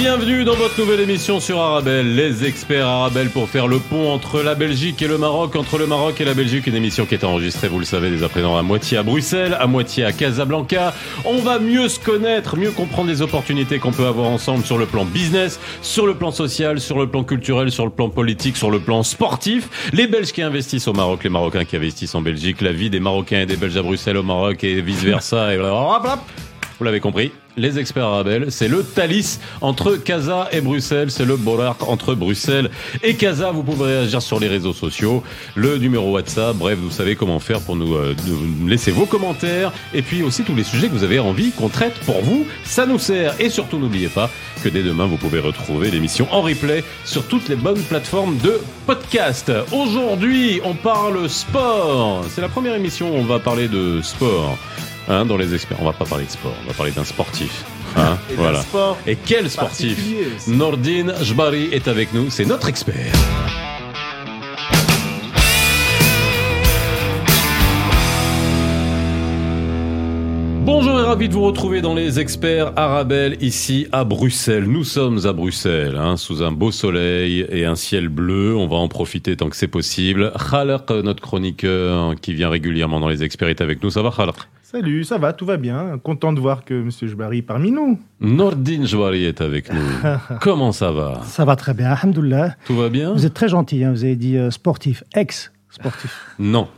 Bienvenue dans votre nouvelle émission sur Arabelle, les experts Arabelle pour faire le pont entre la Belgique et le Maroc, entre le Maroc et la Belgique, une émission qui est enregistrée, vous le savez, dès à présent à moitié à Bruxelles, à moitié à Casablanca. On va mieux se connaître, mieux comprendre les opportunités qu'on peut avoir ensemble sur le plan business, sur le plan social, sur le plan culturel, sur le plan politique, sur le plan sportif. Les Belges qui investissent au Maroc, les Marocains qui investissent en Belgique, la vie des Marocains et des Belges à Bruxelles au Maroc et vice versa. Et voilà. Vous l'avez compris, les experts arabes, c'est le Thalys entre Casa et Bruxelles, c'est le Borak entre Bruxelles et Casa. Vous pouvez réagir sur les réseaux sociaux, le numéro WhatsApp, bref, vous savez comment faire pour nous, euh, nous laisser vos commentaires et puis aussi tous les sujets que vous avez envie qu'on traite pour vous. Ça nous sert et surtout n'oubliez pas que dès demain vous pouvez retrouver l'émission en replay sur toutes les bonnes plateformes de podcast. Aujourd'hui, on parle sport. C'est la première émission on va parler de sport. Hein, dans les experts. On va pas parler de sport, on va parler d'un sportif. Hein, Et voilà. sport Et quel sportif. Nordine Jbari est avec nous, c'est notre expert. Bonjour et ravi de vous retrouver dans les experts Arabelle ici à Bruxelles. Nous sommes à Bruxelles, hein, sous un beau soleil et un ciel bleu. On va en profiter tant que c'est possible. Khalaq, notre chroniqueur qui vient régulièrement dans les experts, est avec nous. Ça va Khalaq Salut, ça va, tout va bien. Content de voir que M. Jbari est parmi nous. Nordine Jbari est avec nous. Comment ça va? Ça va très bien, alhamdoulilah. Tout va bien? Vous êtes très gentil, hein, vous avez dit euh, sportif, ex-sportif. Non.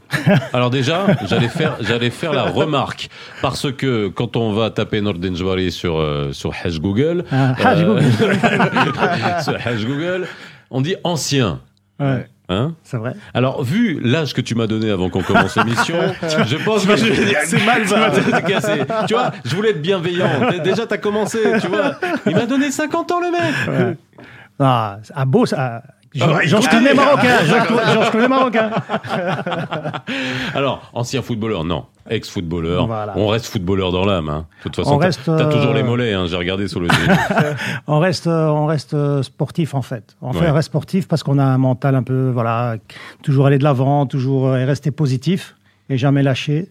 Alors déjà, j'allais faire, j'allais faire la remarque parce que quand on va taper Nordin Jbari sur euh, sur Hash Google, Ah, Google. sur Hash Google, on dit ancien. Ouais, Hein c'est vrai. Alors, vu l'âge que tu m'as donné avant qu'on commence l'émission, je pense que c'est mal. Tu vois, je voulais être bienveillant. Déjà, t'as commencé, tu vois. Il m'a donné 50 ans, le mec. Ah, un beau, ça. Écoutez, connais marocain, j'en connais marocain. Alors, ancien footballeur, non. Ex-footballeur. Voilà. On reste footballeur dans l'âme. Hein. De toute façon, On t'as t'as toujours euh, les mollets. Hein. J'ai regardé sur le. On reste, euh, on reste euh, sportif en fait. En fait, on reste sportif parce qu'on a un mental un peu, voilà, toujours aller de l'avant, toujours euh, rester positif et jamais lâcher.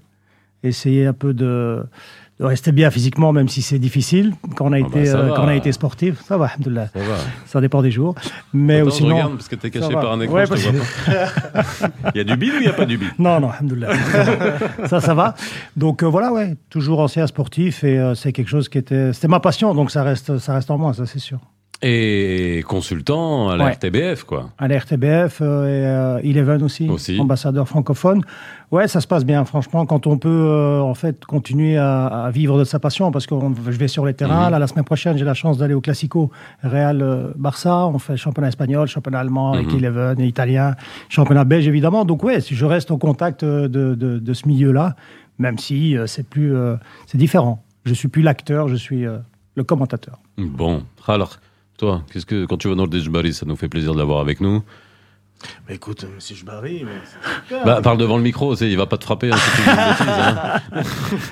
Essayer un peu de, de rester bien physiquement, même si c'est difficile. Quand on a Ah été, bah, euh, va. quand on a été sportif, ça va. Ça va. Ça dépend des jours. Mais Attends, je sinon, regarde parce que t'es caché ça va. par un écran, Ouais, je te vois pas. Il y a du bide ou il n'y a pas du bide? Non, non, ça, ça va. Donc euh, voilà, ouais, toujours ancien sportif et euh, c'est quelque chose qui était, c'était ma passion, donc ça reste, ça reste en moi, ça c'est sûr. Et consultant à la Ouais. RTBF, quoi. À la RTBF euh, et euh, Eleven aussi, Aussi. ambassadeur francophone. Ouais, ça se passe bien, franchement, quand on peut euh, en fait continuer à, à vivre de sa passion, parce que on- je vais sur les terrains. Mhm. Là, la semaine prochaine, j'ai la chance d'aller au Classico Real euh, Barça. On fait le championnat espagnol, championnat allemand avec Mhm. Eleven, et italien, championnat belge évidemment. Donc ouais, si je reste au contact euh, de, de, de ce milieu-là, même si euh, c'est plus, euh, c'est différent. Je suis plus l'acteur, je suis euh, le commentateur. Bon, alors, qu'est-ce que quand tu vas dans le Dejbari, ça nous fait plaisir de l'avoir avec nous. Bah écoute, M. Jbari, mais c'est super. Bah, parle devant le micro, il va pas te frapper hein, si bêtise.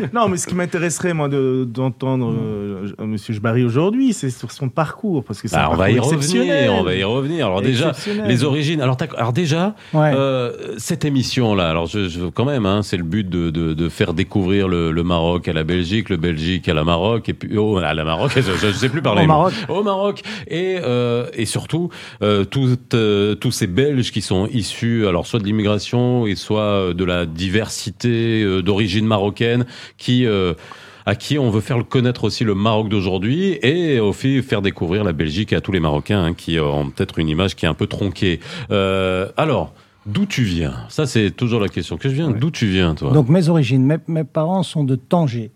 hein. Non, mais ce qui m'intéresserait, moi, de- d'entendre euh, M. Jbari aujourd'hui, c'est sur son parcours. Parce que Bah, on va y revenir, on va y revenir. Alors déjà, les origines. Alors, déjà, Ouais. euh, cette émission-là, alors je, je- quand même, hein, c'est le but de, de, de faire découvrir le, le Maroc à la Belgique, le Belgique à la Maroc, et puis oh, à la Maroc, je, je, je sais plus parler. Au. Maroc. Au Maroc, et euh, et surtout euh, toutes, euh, tous ces Belges qui sont issus, alors soit de l'immigration et soit euh, de la diversité euh, d'origine marocaine, qui euh, à qui on veut faire connaître aussi le Maroc d'aujourd'hui et au fait faire découvrir la Belgique à tous les Marocains hein, qui ont peut-être une image qui est un peu tronquée. Euh, alors, d'où tu viens? Ça, c'est toujours la question que je viens. D'où tu viens, toi? Donc mes origines, mes, mes parents sont de Tanger,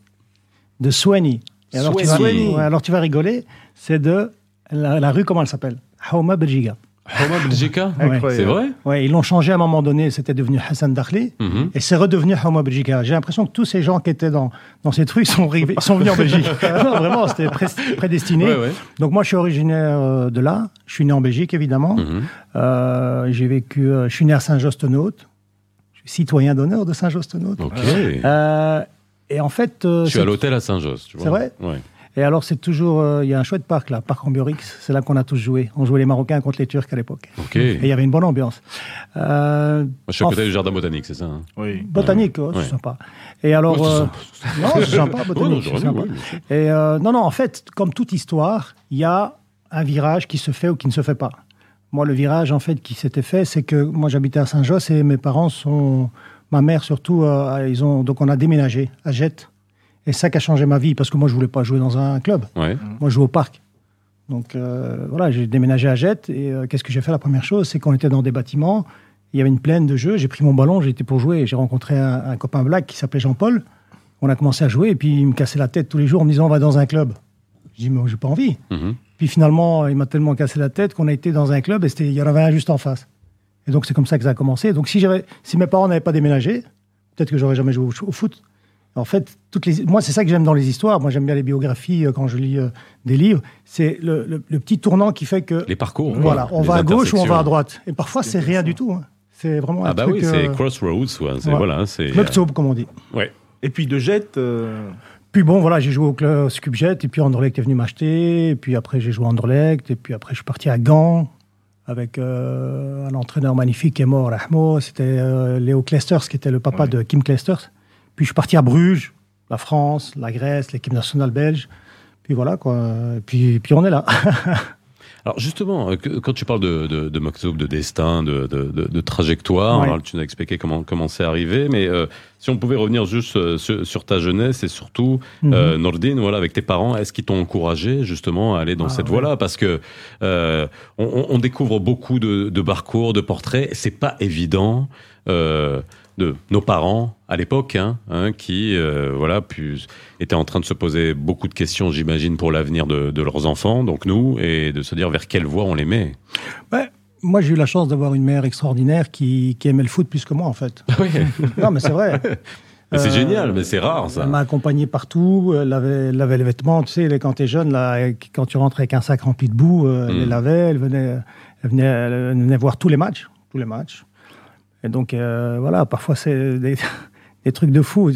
de Soigny. Et alors, tu vas, alors tu vas rigoler, c'est de la, la rue, comment elle s'appelle? Hauma Belgiga. Roma Belgica Incroyable. C'est vrai Ouais, ils l'ont changé à un moment donné, c'était devenu Hassan Dakhli, Mhm. et c'est redevenu Hauma Belgica. J'ai l'impression que tous ces gens qui étaient dans, dans cette rue sont, arrivés, sont venus en Belgique. non, vraiment, c'était pré- prédestiné. Ouais, ouais. Donc moi, je suis originaire euh, de là. Je suis né en Belgique, évidemment. Mhm. Euh, j'ai vécu, euh, je suis né à Saint-Jost-Note. Je suis citoyen d'honneur de Saint-Jost-Note. Ok. Euh, et en fait, euh, je suis à l'hôtel à Saint-Josse. tu vois. C'est vrai Ouais. Et alors, c'est toujours. euh, Il y a un chouette parc là, Parc Ambiorix. C'est là qu'on a tous joué. On jouait les Marocains contre les Turcs à l'époque. Ok. Et il y avait une bonne ambiance. Euh, Moi, je suis à côté du jardin botanique, c'est ça hein? Oui. Botanique, ouais, Ouais. c'est sympa. Et alors, Ouais, c'est euh, sympa. non, c'est sympa, Ouais, non, botanique, c'est dit, sympa. oui. Et euh, non, non, en fait, comme toute histoire, il y a un virage qui se fait ou qui ne se fait pas. Moi, le virage, en fait, qui s'était fait, c'est que moi, j'habitais à Saint-Josse et mes parents sont, ma mère surtout, euh, ils ont, donc on a déménagé à Jette. Et ça qui a changé ma vie, parce que moi, je voulais pas jouer dans un club. Ouais. Moi, je joue au parc. Donc euh, voilà, j'ai déménagé à Jette et euh, qu'est-ce que j'ai fait? La première chose, c'est qu'on était dans des bâtiments, il y avait une plaine de jeux, j'ai pris mon ballon, j'ai été pour jouer j'ai rencontré un, un copain black qui s'appelait Jean-Paul. On a commencé à jouer et puis il me cassait la tête tous les jours en me disant on va dans un club. Je dis mais j'ai pas envie. Mhm. Puis finalement, il m'a tellement cassé la tête qu'on a été dans un club et c'était- il y en avait un juste en face. Et donc c'est comme ça que ça a commencé. Donc si, si mes parents n'avaient pas déménagé, peut-être que j'aurais jamais joué au, au foot. En fait, toutes les, moi c'est ça que j'aime dans les histoires. Moi j'aime bien les biographies euh, quand je lis euh, des livres. C'est le, le- le petit tournant qui fait que Les parcours. voilà, quoi, on va à gauche ou on va à droite. Et parfois c'est rien du tout. hein. C'est vraiment un Ah bah truc. oui, c'est euh, Crossroads, ouais, c'est ouais. voilà, c'est. Comme on dit. Ouais. Et puis de jet, euh, Puis bon, voilà, j'ai joué au club Scubjet, et puis Anderlecht est venu m'acheter, et puis après j'ai joué à Anderlecht, et puis après je suis parti à Gand avec euh, un entraîneur magnifique qui est mort, Rahmo, c'était euh, Léo Clesters, qui était le papa Ouais. de Kim Clesters. Puis je suis parti à Bruges, la France, la Grèce, l'équipe nationale belge. Puis voilà, quoi. Puis, puis on est là. Alors justement, euh, que- quand tu parles de, de, de de destin, de, de, de- trajectoire, Ouais. alors tu nous as expliqué comment comment c'est arrivé, mais euh, si on pouvait revenir juste euh, sur, sur ta jeunesse et surtout euh, Nordine, voilà, avec tes parents, est-ce qu'ils t'ont encouragé justement à aller dans Ah, cette ouais. voie-là? Parce que on, découvre beaucoup de, de parcours, de portraits, c'est pas évident. Euh, de nos parents à l'époque, hein, hein, qui euh, voilà, puis, étaient en train de se poser beaucoup de questions, j'imagine, pour l'avenir de, de leurs enfants, donc nous, et de se dire vers quelle voie on les met. Ouais, moi, j'ai eu la chance d'avoir une mère extraordinaire qui, qui aimait le foot plus que moi, en fait. non, mais c'est vrai. C'est Euh, génial, mais c'est rare ça. Elle m'a accompagné partout, elle avait, elle avait les vêtements, tu sais, quand tu es jeune, là, quand tu rentres avec un sac rempli de boue, euh, elle Mm. les lavait, elle venait, elle, venait, elle venait voir tous les matchs, tous les matchs. Et donc, euh, voilà, parfois c'est des, des trucs de fou.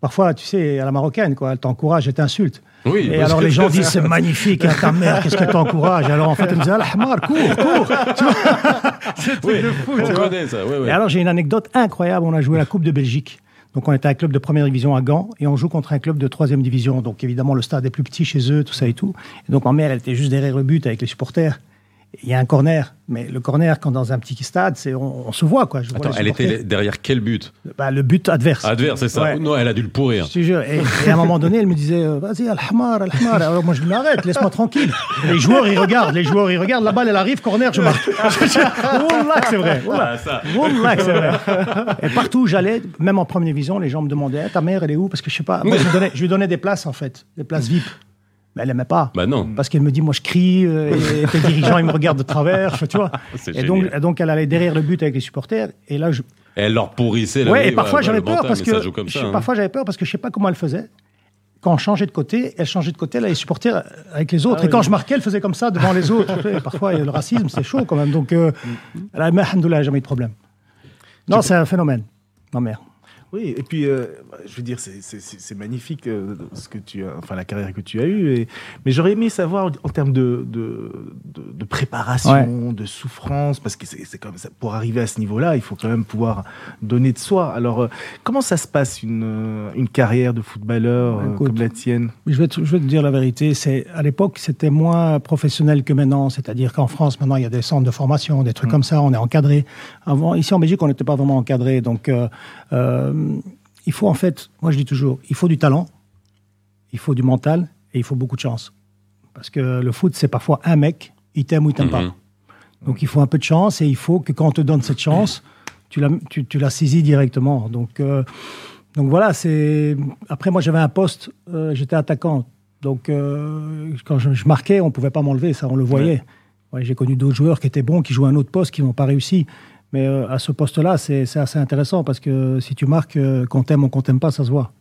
Parfois, tu sais, à la marocaine, quoi, elle t'encourage, elle t'insulte. Oui. Et alors que les gens disent c'est magnifique, hein, ta mère, qu'est-ce qu'elle t'encourage? Alors en fait, elle me disait, Al-Hamar, cours, cours vois? C'est Oui, de fou, on connaît ça. Ouais, ouais. Et alors, j'ai une anecdote incroyable. On a joué la Coupe de Belgique. Donc, on était un club de première division à Gand et on joue contre un club de troisième division. Donc, évidemment, le stade est plus petit chez eux, tout ça et tout. Et donc, ma mère, elle était juste derrière le but avec les supporters. Il y a un corner. Mais le corner, quand dans un petit stade, c'est, on, on se voit, quoi. Je Attends, elle était derrière quel but? Bah, le but adverse. Adverse, c'est ça. Ouais. Non, elle a dû le pourrir. Je te jure. Et, et à un moment donné, elle me disait euh, Vas-y, Al-Hamar, Al-Hamar. Alors moi, je lui Arrête, laisse-moi tranquille. Les joueurs, ils regardent. Les joueurs, ils regardent. La balle, elle arrive, corner, je marque. Wallah c'est vrai. Wallah. Ah. Wallah c'est vrai. Et partout où j'allais, même en première division, les gens me demandaient Eh, Ta mère, elle est où? Parce que je sais pas. Moi, je, lui donnais, je lui donnais des places, en fait, des places VIP. Mais elle n'aimait pas. Bah non. Parce qu'elle me dit, moi je crie, euh, et tes dirigeants ils me regardent de travers, tu vois. Et donc, elle allait derrière le but avec les supporters, et là je, Elle leur pourrissait la Ouais, vie, et parfois voilà, j'avais peur mental, parce que je- hein. parfois j'avais peur parce que je sais pas comment elle faisait. Quand on changeait de côté, elle changeait de côté, elle allait supporter avec les autres. Ah et quand oui. je marquais, elle faisait comme ça devant les autres. Et parfois, le racisme, c'est chaud quand même. Donc, euh, elle a, jamais eu de problème. Non, c'est un phénomène, ma mère. Oui, et puis, euh, je veux dire, c'est- magnifique euh, ce que tu as, enfin la carrière que tu as eue. Et, mais j'aurais aimé savoir en termes de, de, de, de préparation, de souffrance, parce que c'est comme ça. Pour arriver à ce niveau-là, il faut quand même pouvoir donner de soi. Alors, euh, comment ça se passe une, une carrière de footballeur Écoute, comme la tienne? Je vais, te, je vais te dire la vérité. C'est à l'époque, c'était moins professionnel que maintenant. C'est-à-dire qu'en France, maintenant, il y a des centres de formation, des trucs comme ça. On est encadré. Avant, ici en Belgique, on n'était pas vraiment encadré. Donc, il faut en fait, moi je dis toujours, il faut du talent, il faut du mental et il faut beaucoup de chance. Parce que le foot, c'est parfois un mec, il t'aime ou il t'aime Mhm. pas. Donc, il faut un peu de chance et il faut que quand on te donne cette chance, tu la, tu, tu la saisis directement. Donc, euh, donc voilà, c'est. Après, moi, j'avais un poste, euh, j'étais attaquant. Donc, euh, quand je, je marquais, on pouvait pas m'enlever, ça, on le voyait. Ouais, J'ai connu d'autres joueurs qui étaient bons, qui jouaient un autre poste, qui n'ont pas réussi. Mais euh, à ce poste-là, c'est assez intéressant parce que si tu marques, euh, qu'on t'aime ou qu'on t'aime pas, ça se voit.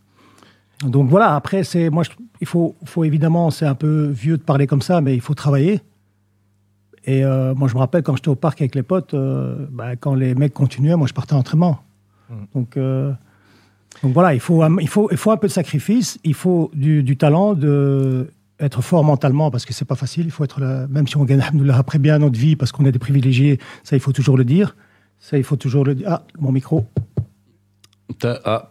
Donc voilà, après, c'est moi, je- il faut, faut évidemment, c'est un peu vieux de parler comme ça, mais il faut travailler. Et euh, moi, je me rappelle quand j'étais au parc avec les potes, euh, bah, quand les mecs continuaient, moi, je partais en entraînement. Donc, euh, donc voilà, il faut, un- il, faut, il faut un peu de sacrifice, il faut du, du talent, de, être fort mentalement parce que c'est pas facile. Il faut être là, même si on gagne alhamdoulilah, après bien notre vie parce qu'on est des privilégiés. Ça, il faut toujours le dire. Ça, il faut toujours le dire. Ah, mon micro. T'as- Ah,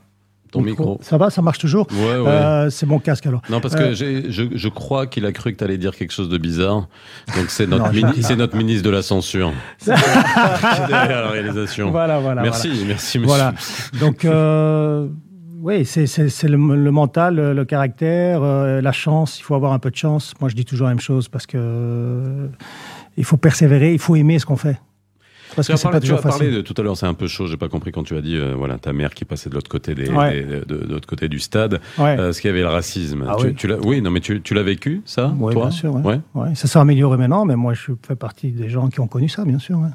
ton micro. Ça va, ça marche toujours. Ouais, ouais. Euh, c'est mon casque alors. Non, parce Euh, que j'ai- je, je crois qu'il a cru que tu allais dire quelque chose de bizarre. Donc c'est notre, Non, mini- c'est notre ministre de la censure. derrière la réalisation. Voilà, voilà. merci, merci, monsieur. Voilà. Donc, euh, oui, c'est c'est- c'est le, le mental, le, le caractère, euh, la chance. Il faut avoir un peu de chance. Moi, je dis toujours la même chose parce que euh, il faut persévérer, il faut aimer ce qu'on fait. Parce Tu que as c'est pas parlé, tu as toujours parlé facile. de tout à l'heure, c'est un peu chaud, j'ai pas compris quand tu as dit, euh, voilà, ta mère qui passait de l'autre côté des, Ouais. des- de, de l'autre côté du stade, Ouais. euh, ce qu'il y avait le racisme. Ah tu, oui. tu oui, non, mais tu, tu l'as vécu, ça, Oui, toi bien sûr. ouais. Ouais. Ouais, Ça s'est amélioré maintenant, mais moi, je fais partie des gens qui ont connu ça, bien sûr. ouais.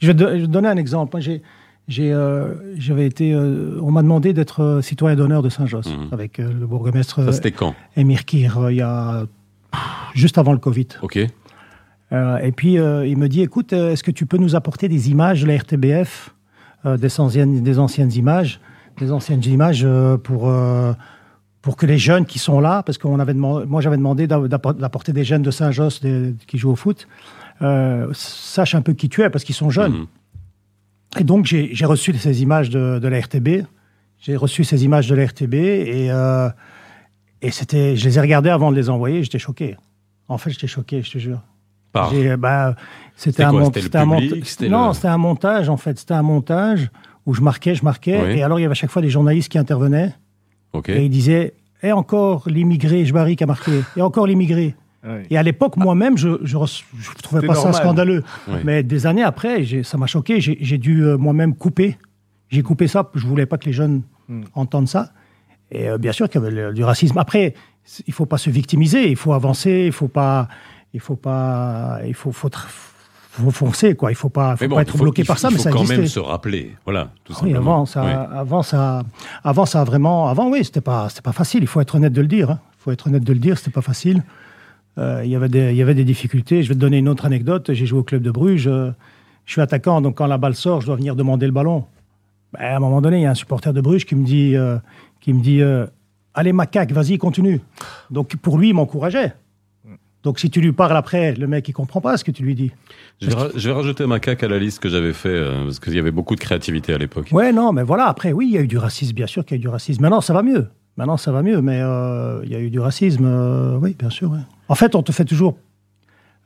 Je, vais te- je vais te donner un exemple. Moi, j'ai, j'ai, euh, j'avais été, euh, on m'a demandé d'être euh, citoyen d'honneur de Saint-Josse Mhm. avec euh, le bourgmestre Ça, c'était quand Émir Kir, euh, il y a pff, juste avant le Covid. Ok. Euh, et puis, euh, il me dit, écoute, euh, est-ce que tu peux nous apporter des images de la RTBF, des, anciennes, des anciennes images, des anciennes images pour, pour que les jeunes qui sont là, parce que avait demandé, moi j'avais demandé d'a- d'appor- d'apporter des jeunes de Saint-Josse qui jouent au foot, euh, sachent un peu qui tu es, parce qu'ils sont jeunes. Mhm. Et donc, j'ai j'ai reçu ces images de, de la RTB. J'ai reçu ces images de la RTB et, euh, et c'était, je les ai regardées avant de les envoyer. J'étais choqué. En fait, j'étais choqué, je te jure. Par. J'ai- bah, C'était un, mont- un C'était Non, le- c'était un montage, en fait. C'était un montage où je marquais, je marquais. Oui. Et alors, il y avait à chaque fois des journalistes qui intervenaient. Et ils disaient Et encore l'immigré, je barrique a marqué. Et encore l'immigré. Et à l'époque, moi-même, je ne trouvais pas ça scandaleux. Mais des années après, ça m'a choqué. J'ai dû euh, moi-même couper. J'ai coupé ça. Je voulais pas que les jeunes Hmm. entendent ça. Et euh, bien sûr qu'il y avait le- du racisme. Après, il faut pas se victimiser. Il faut avancer. Il faut pas. Il faut pas. Il faut. faut, tr- faut foncer quoi. Il faut pas. Faut Mais bon, pas être faut- bloqué par faut- ça. il Mais faut ça quand existait. même se rappeler. Voilà, tout Oui, simplement. avant ça, Ouais. avant ça, avant ça vraiment, avant oui, c'était pas, c'était pas facile. Il faut être honnête de le dire. hein. Il faut être honnête de le dire. C'était pas facile. Euh, Il y avait des, il y avait des difficultés. Je vais te donner une autre anecdote. J'ai joué au club de Bruges. euh, Je suis attaquant, donc quand la balle sort, je dois venir demander le ballon. Ben, à un moment donné, il y a un supporter de Bruges qui me dit, euh, qui me dit, euh, allez macaque, vas-y, continue. Donc pour lui, il m'encourageait. Donc si tu lui parles après, le mec il comprend pas ce que tu lui dis. Je vais, je vais rajouter à la liste que j'avais fait, euh, parce qu'il y avait beaucoup de créativité à l'époque. Ouais, non, mais voilà, après, oui, il y a eu du racisme, bien sûr qu'il y a eu du racisme. Maintenant, ça va mieux. Maintenant, ça va mieux, mais euh, il y a eu du racisme, euh, oui, bien sûr. ouais. En fait, on te fait toujours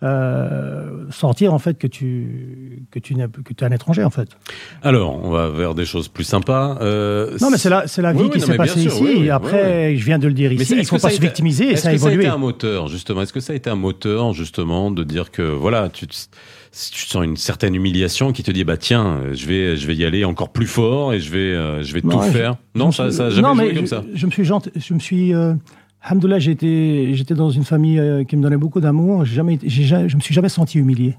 euh, sentir, en fait, que tu, que tu n'es que tu es un étranger, en fait. Alors, on va vers des choses plus sympas. Euh, Non, mais c'est la, c'est la vie Oui, oui, qui non, s'est mais passée sûr, ici. oui, oui, Après, oui, je viens de le dire Mais ici, c'est- il faut pas a se été- victimiser et Est-ce ça a que ça a été un moteur, justement? Est-ce que ça a été un moteur, justement, de dire que, voilà, tu, te- si tu sens une certaine humiliation qui te dit, bah tiens, je vais, je vais y aller encore plus fort et je vais, euh, je vais Non, tout faire? Non, Je ça, me ça a suis- jamais non, joué mais comme je, ça Je me suis, je me suis, euh, alhamdoulilah, j'étais, j'étais dans une famille euh, qui me donnait beaucoup d'amour. J'ai jamais, j'ai je me suis jamais senti humilié.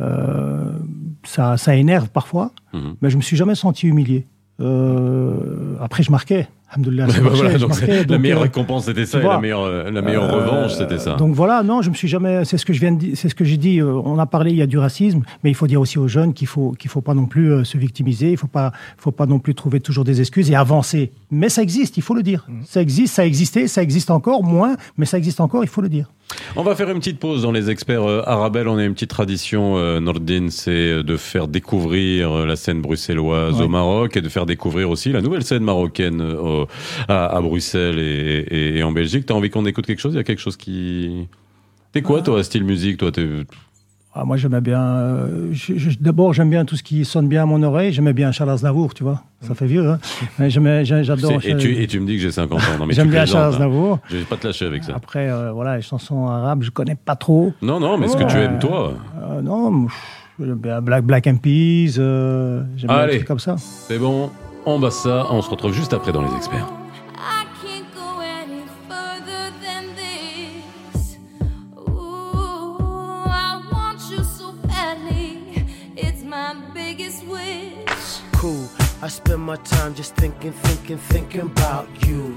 Euh, ça, ça énerve parfois, Mhm. mais je me suis jamais senti humilié. Euh, après, je marquais. Alhamdoulilah, bah voilà, la donc, meilleure euh, récompense c'était ça, et la meilleure, euh, la meilleure euh, revanche c'était ça. Donc voilà, non, je me suis jamais. C'est ce que je viens de dire. C'est ce que j'ai dit. euh, On a parlé, il y a du racisme, mais il faut dire aussi aux jeunes qu'il faut qu'il faut pas non plus euh, se victimiser. Il faut pas faut pas non plus trouver toujours des excuses et avancer. Mais ça existe, il faut le dire. Ça existe, ça existait, ça existe encore moins, mais ça existe encore, il faut le dire. On va faire une petite pause dans les experts euh, Arabelle. On a une petite tradition, euh, Nordine, c'est euh, de faire découvrir euh, la scène bruxelloise Ouais. au Maroc et de faire découvrir aussi la nouvelle scène marocaine euh, à, à Bruxelles et, et- et en Belgique. T'as envie qu'on écoute quelque chose? Il y a quelque chose qui... T'es quoi, toi, style musique? Toi. Ah, moi, j'aimais bien. euh, je- je- D'abord, j'aime bien tout ce qui sonne bien à mon oreille. J'aimais bien Charles Aznavour, tu vois. Ça fait vieux, hein. J'adore. Et tu, et tu me dis que j'ai 50 ans. J'aime bien Charles hein. Aznavour. Je vais pas te lâcher avec ça. Après, euh, voilà, les chansons arabes, je connais pas trop. Non, non, mais ce que tu aimes, toi, Euh, non, Black, Black and Peas, euh, j'aime bien Allez. des trucs comme ça. c'est bon. On bat ça. On se retrouve juste après dans les experts. I can't go any further than this. Ooh, I want you so badly. It's my biggest wish. cool. I spend my time just thinking, thinking, thinking about you.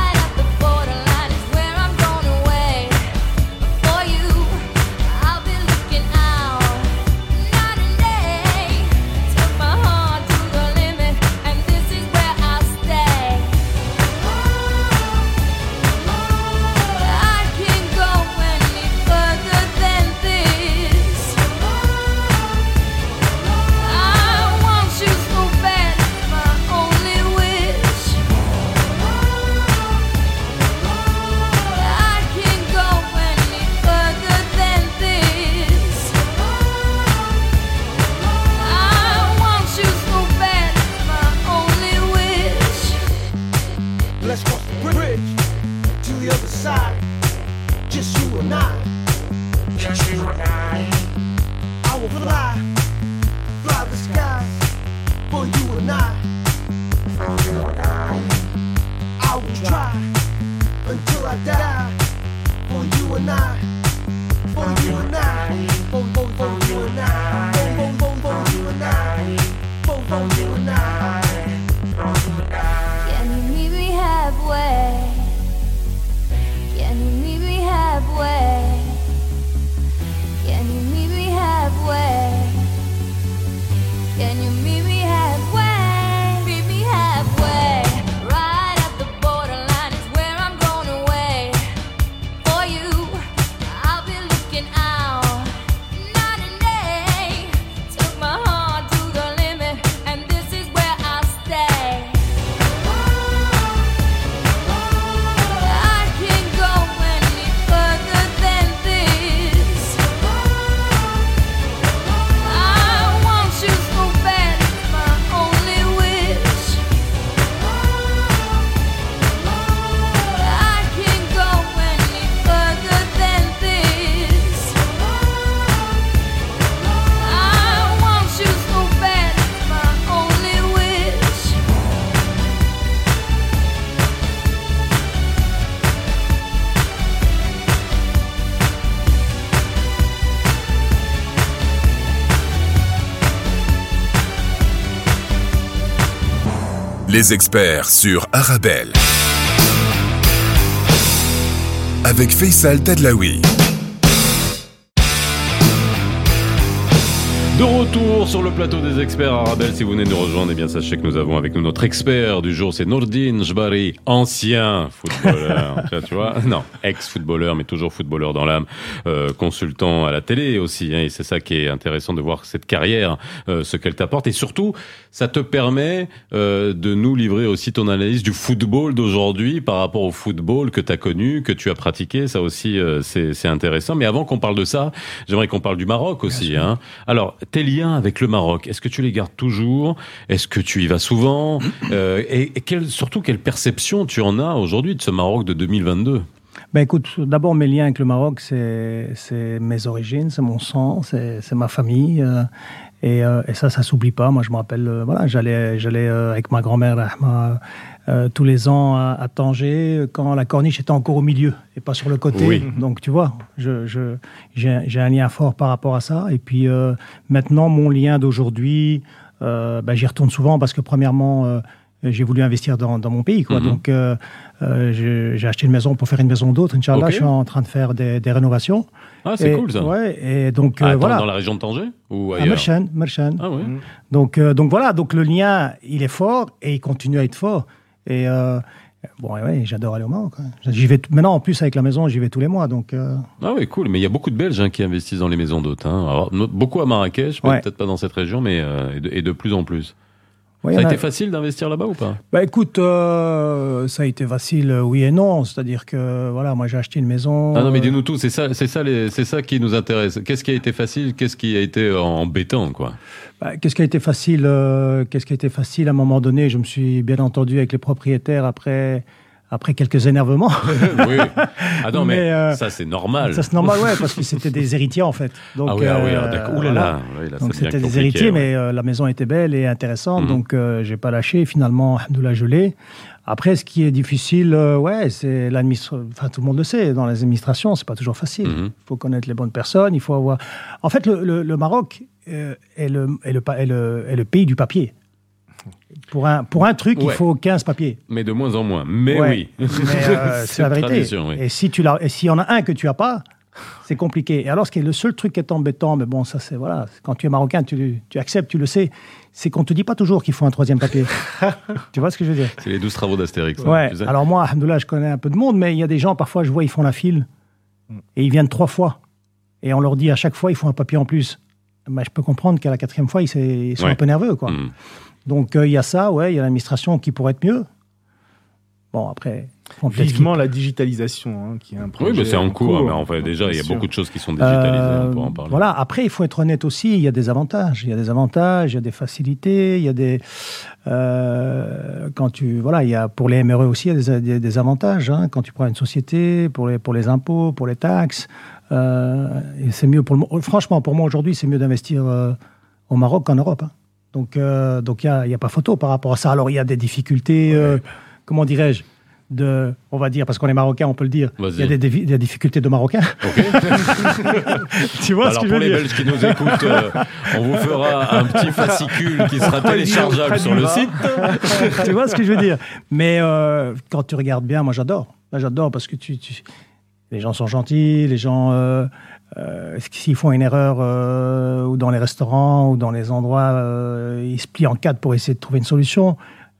Les experts sur Arabelle. Avec Faisal Tadlaoui. De retour sur le plateau des experts Arabelle, si vous venez de nous rejoindre, eh bien sachez que nous avons avec nous notre expert du jour, c'est Nourdine Jbari, ancien footballeur, tu vois, tu vois, non, ex-footballeur, mais toujours footballeur dans l'âme, euh, consultant à la télé aussi, hein, et c'est ça qui est intéressant de voir cette carrière, euh, ce qu'elle t'apporte, et surtout, ça te permet euh, de nous livrer aussi ton analyse du football d'aujourd'hui par rapport au football que tu as connu, que tu as pratiqué, ça aussi euh, c'est intéressant. Mais avant qu'on parle de ça, j'aimerais qu'on parle du Maroc aussi. Hein. Alors, tes liens avec le Maroc, est-ce que tu les gardes toujours? Est-ce que tu y vas souvent? Euh, Et, et quelle- surtout, quelle perception tu en as aujourd'hui de ce Maroc de 2022 Ben écoute, d'abord mes liens avec le Maroc, c'est mes origines, c'est mon sang, c'est c'est ma famille. euh, et, euh, et ça, ça s'oublie pas. Moi, je me rappelle, euh, voilà, j'allais j'allais euh, avec ma grand-mère Rahma, euh, tous les ans à, à Tanger quand la corniche était encore au milieu et pas sur le côté. Oui. Donc tu vois, je je- j'ai j'ai un lien fort par rapport à ça. Et puis maintenant, mon lien d'aujourd'hui, ben, j'y retourne souvent parce que premièrement. Euh, j'ai voulu investir dans, dans mon pays. Quoi. Mhm. Donc, euh, euh, j'ai acheté une maison pour faire une maison d'autre. Inch'Allah, Ok. je suis en train de faire des, des rénovations. Ah, c'est cool ça. Ouais, et donc, Ah, attends, voilà. Dans la région de Tanger Ou À ailleurs Merchan, Merchan. Ah ouais. Donc, euh, donc voilà, donc le lien, il est fort et il continue à être fort. Et bon, ouais, j'adore aller au Maroc. hein. J'y vais maintenant en plus avec la maison, j'y vais tous les mois. Donc Ah oui, cool. Mais il y a beaucoup de Belges hein, qui investissent dans les maisons d'hôtes. hein. Beaucoup à Marrakech, Ouais. peut-être pas dans cette région, mais et, de, et de plus en plus. Ouais, Ça a été facile d'investir là-bas ou pas? Bah écoute, euh, ça a été facile, euh, oui et non. C'est-à-dire que voilà, moi j'ai acheté une maison. Ah non, mais euh, dis-nous tout. C'est ça, c'est ça, c'est ça qui nous intéresse. Qu'est-ce qui a été facile? Qu'est-ce qui a été embêtant, quoi? Bah, qu'est-ce qui a été facile euh, Qu'est-ce qui a été facile à un moment donné? Je me suis bien entendu avec les propriétaires après après quelques énervements. Oui. Ah non, mais, Mais, euh, ça c'est normal. ça c'est normal, ouais, parce que c'était des héritiers en fait. Donc, ah oui, ah oui, ah, euh, d'accord. Ouh là voilà. là. Oui, là, Donc ça devient c'était des héritiers, ouais. mais euh, la maison était belle et intéressante, Mhm. donc euh, j'ai pas lâché. Finalement, alhamdoulilah, je l'ai. Après, ce qui est difficile, euh, ouais, c'est l'administration. Enfin, tout le monde le sait, dans les administrations, c'est pas toujours facile. Il Mhm. faut connaître les bonnes personnes, il faut avoir. En fait, le, le- le Maroc est, le, est, le, pa- est le- est le pays du papier. Pour un, pour un truc, Ouais. il faut 15 papiers. Mais de moins en moins. Mais Ouais. oui. Euh, c'est la vérité. tradition, oui. Et si tu l'as, et s'il y en a un que tu as pas, c'est compliqué. Et alors, ce qui est le seul truc qui est embêtant, mais bon, ça c'est voilà, quand tu es marocain, tu, tu acceptes, tu le sais, c'est qu'on te dit pas toujours qu'il faut un troisième papier. tu vois ce que je veux dire? C'est les douze travaux d'Astérix. hein, Ouais. Alors moi, alhamdoulilah, je connais un peu de monde, mais il y a des gens parfois, je vois, ils font la file et ils viennent trois fois, et on leur dit à chaque fois, il faut un papier en plus. Ben, je peux comprendre qu'à la quatrième fois, ils, sont Ouais. un peu nerveux, quoi. Mhm. Donc euh, il y a ça, ouais, il y a l'administration qui pourrait être mieux. Bon, après, Vivement la digitalisation, hein, qui est un projet. Oui, mais c'est en cours. hein, mais hein, enfin, déjà, il y a beaucoup de choses qui sont digitalisées. Euh, en parler. Voilà. Après, il faut être honnête aussi. Il y a des avantages. Il y a des avantages. Il y a des facilités. Il y a des euh, quand tu voilà. Il y a pour les MRE aussi. Il y a des, des- des avantages. hein. quand tu prends une société pour les pour les impôts, pour les taxes. euh, et c'est mieux pour le. Franchement, pour moi aujourd'hui, c'est mieux d'investir euh, au Maroc qu'en Europe. hein. Donc euh, donc il y a, pas photo par rapport à ça. Alors il y a des difficultés. euh, comment dirais-je de, on va dire, parce qu'on est marocain, on peut le dire, il y a des, difficultés de marocains. Ok. tu vois Alors ce que je pour veux les dire? Belges qui nous écoutent, euh, on vous fera un petit fascicule qui sera téléchargeable sur le site. tu vois ce que je veux dire? Mais euh, quand tu regardes bien, moi j'adore. J'adore parce que tu, tu- les gens sont gentils, les gens, euh, euh, s'ils font une erreur euh, ou dans les restaurants ou dans les endroits, euh, ils se plient en quatre pour essayer de trouver une solution.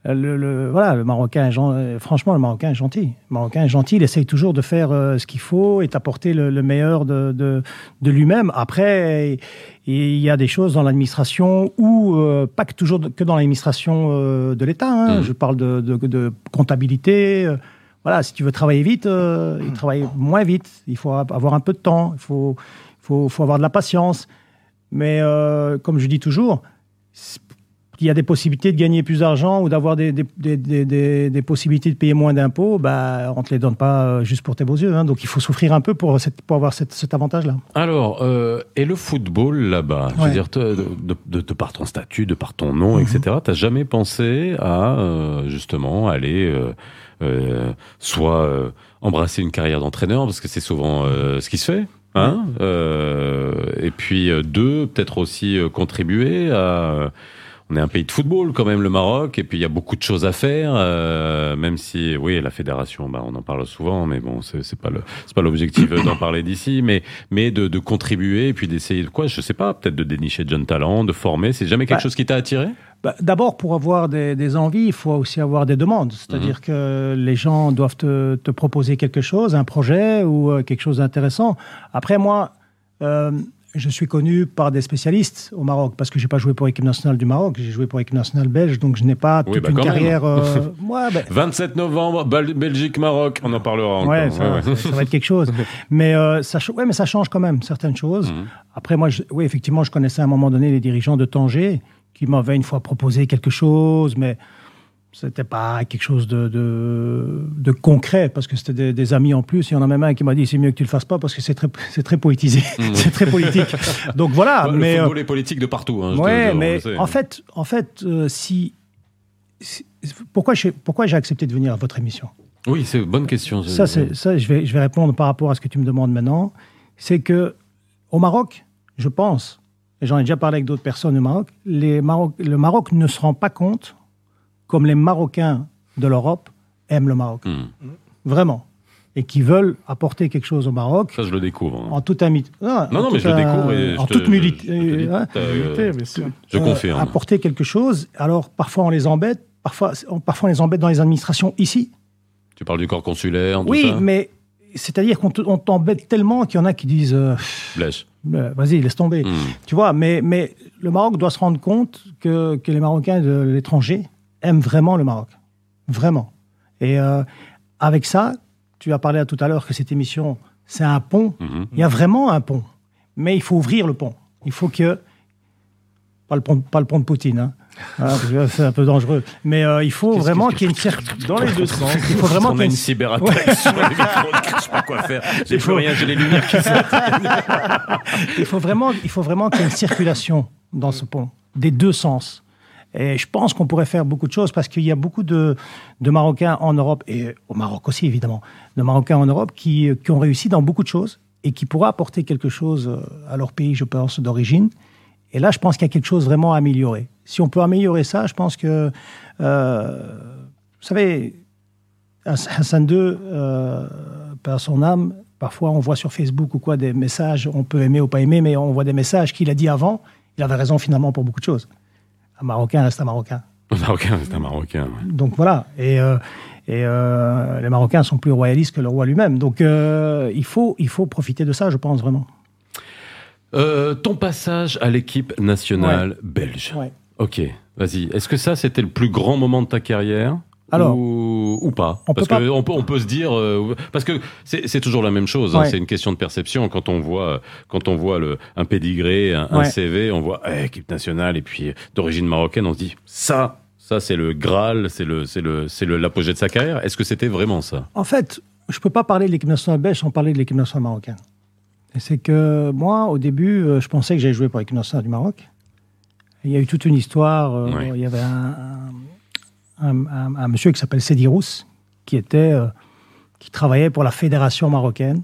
Euh, Le, le- voilà, le Marocain, est gen- euh, franchement, le Marocain est gentil. Le Marocain est gentil, il essaye toujours de faire euh, ce qu'il faut et d'apporter le, le meilleur de, de, de lui-même. Après, il y a des choses dans l'administration ou euh, pas que toujours que dans l'administration euh, de l'État. hein. Mhm. Je parle de, de- de comptabilité. Voilà, si tu veux travailler vite, euh, il travaille moins vite. Il faut avoir un peu de temps. Il faut, faut, faut avoir de la patience. Mais euh, comme je dis toujours, il y a des possibilités de gagner plus d'argent ou d'avoir des, des, des, des- des- des possibilités de payer moins d'impôts, bah, on ne te les donne pas euh, juste pour tes beaux yeux. hein. Donc il faut souffrir un peu pour, cette- pour avoir cette- cet avantage-là. Alors, euh, et le football là-bas? Je veux Ouais. dire, te- de, de, de- de par ton statut, de par ton nom, etc., t'as jamais pensé à, euh, justement, aller euh, soit euh, embrasser une carrière d'entraîneur, parce que c'est souvent euh, ce qui se fait Hein Euh, et puis euh, deux, peut-être aussi euh, contribuer à. On est un pays de football quand même, le Maroc, et puis il y a beaucoup de choses à faire, euh, même si, oui, la fédération, bah, on en parle souvent, mais bon, c'est pas le, c'est pas l'objectif euh, d'en parler d'ici, mais, mais de, de contribuer et puis d'essayer de quoi, je sais pas, peut-être de dénicher de jeunes talents, de former. C'est jamais quelque Bah, chose qui t'a attiré? Bah, D'abord, pour avoir des, des envies, il faut aussi avoir des demandes. C'est-à-dire que les gens doivent te, te proposer quelque chose, un projet ou euh, quelque chose d'intéressant. Après, moi, euh, je suis connu par des spécialistes au Maroc parce que j'ai pas joué pour l'équipe nationale du Maroc, j'ai joué pour l'équipe nationale belge, donc je n'ai pas Oui, toute bah, une carrière. euh, ouais, ben, 27 novembre, Belgique-Maroc, on en parlera encore. Ouais, ça, Ouais, ouais. ça- ça va être quelque chose. Mais, euh, ça, mais ça change quand même certaines choses. Mhm. Après, moi, je- oui, effectivement, je connaissais à un moment donné les dirigeants de Tanger qui m'avaient une fois proposé quelque chose, mais c'était pas quelque chose de, de, de concret parce que c'était des, des amis en plus. Il y en a même un qui m'a dit c'est mieux que tu le fasses pas parce que c'est très, c'est très poétisé, Mhm. c'est très politique. Donc voilà, Ouais, mais. le euh, football est politique de partout. Hein, te- Ouais, mais sait. en fait, en fait, euh, si, si- pourquoi j'ai pourquoi j'ai accepté de venir à votre émission? Oui, c'est une bonne question. Ça, c'est ça, je vais je vais répondre par rapport à ce que tu me demandes maintenant. C'est que au Maroc, je pense, j'en ai déjà parlé avec d'autres personnes au Maroc, les Maroc, le Maroc ne se rend pas compte comme les Marocains de l'Europe aiment le Maroc. Hmm. Vraiment. Et qui veulent apporter quelque chose au Maroc Ça, je le découvre. hein. en toute amitié. Non, non, mais je le découvre et En je te- toute je- humilité. euh, euh, confirme. apporter quelque chose. Alors, parfois, on les embête. Parfois, on, parfois, on les embête dans les administrations ici. Tu parles du corps consulaire, tout oui, ça? mais c'est-à-dire qu'on te- on t'embête tellement qu'il y en a qui disent euh, Blèche. euh, vas-y, laisse tomber. Hmm. Tu vois, mais, mais le Maroc doit se rendre compte que, que les Marocains de l'étranger aiment vraiment le Maroc. Vraiment. Et euh, avec ça, tu as parlé tout à l'heure que cette émission, c'est un pont. Mhm. Il y a vraiment un pont. Mais il faut ouvrir le pont. Il faut que. Pas le pont, pas le de Poutine, hein. Que c'est un peu dangereux. Mais euh, il faut vraiment qu'il y ait une circulation. Dans les deux sens? Il faut vraiment On a une cyberattaque sur les micros, je sais pas quoi faire. J'ai plus rien, j'ai les lumières qui il faut vraiment, il faut vraiment qu'il y ait une circulation dans ce pont, des deux sens. Et je pense qu'on pourrait faire beaucoup de choses parce qu'il y a beaucoup de, de Marocains en Europe, et au Maroc aussi évidemment, de Marocains en Europe qui, qui ont réussi dans beaucoup de choses et qui pourraient apporter quelque chose euh, à leur pays, je pense, d'origine. Et là, je pense qu'il y a quelque chose vraiment à améliorer. Si on peut améliorer ça, je pense que, euh, vous savez, Hassan II, euh, par son âme, parfois on voit sur Facebook ou quoi des messages, on peut aimer ou pas aimer, mais on voit des messages qu'il a dit avant. Il avait raison finalement pour beaucoup de choses. Un Marocain reste un Marocain. Un Marocain, c'est un Marocain. ouais. Donc voilà. Et, euh, et euh, les Marocains sont plus royalistes que le roi lui-même. Donc il, faut, il faut profiter de ça, je pense vraiment. Euh, ton passage à l'équipe nationale belge. Ouais. Ok, vas-y. Est-ce que ça, c'était le plus grand moment de ta carrière Alors, ou, ou pas on Parce peut qu'on peut, on peut se dire, euh, parce que c'est toujours la même chose. hein, c'est une question de perception. Quand on voit, quand on voit le, un pédigré, un. CV, on voit eh, équipe nationale et puis d'origine marocaine, on se dit ça, ça c'est le Graal, c'est le, c'est le, c'est l'apogée de sa carrière. Est-ce que c'était vraiment ça? En fait, je ne peux pas parler de l'équipe nationale belge sans parler de l'équipe nationale marocaine. C'est que moi, au début, euh, je pensais que j'allais jouer pour l'équipe nationale du Maroc. Il y a eu toute une histoire. euh, Ouais. Il y avait un, un- un- un monsieur qui s'appelle Sedi Rousse, qui, était, euh, qui travaillait pour la fédération marocaine,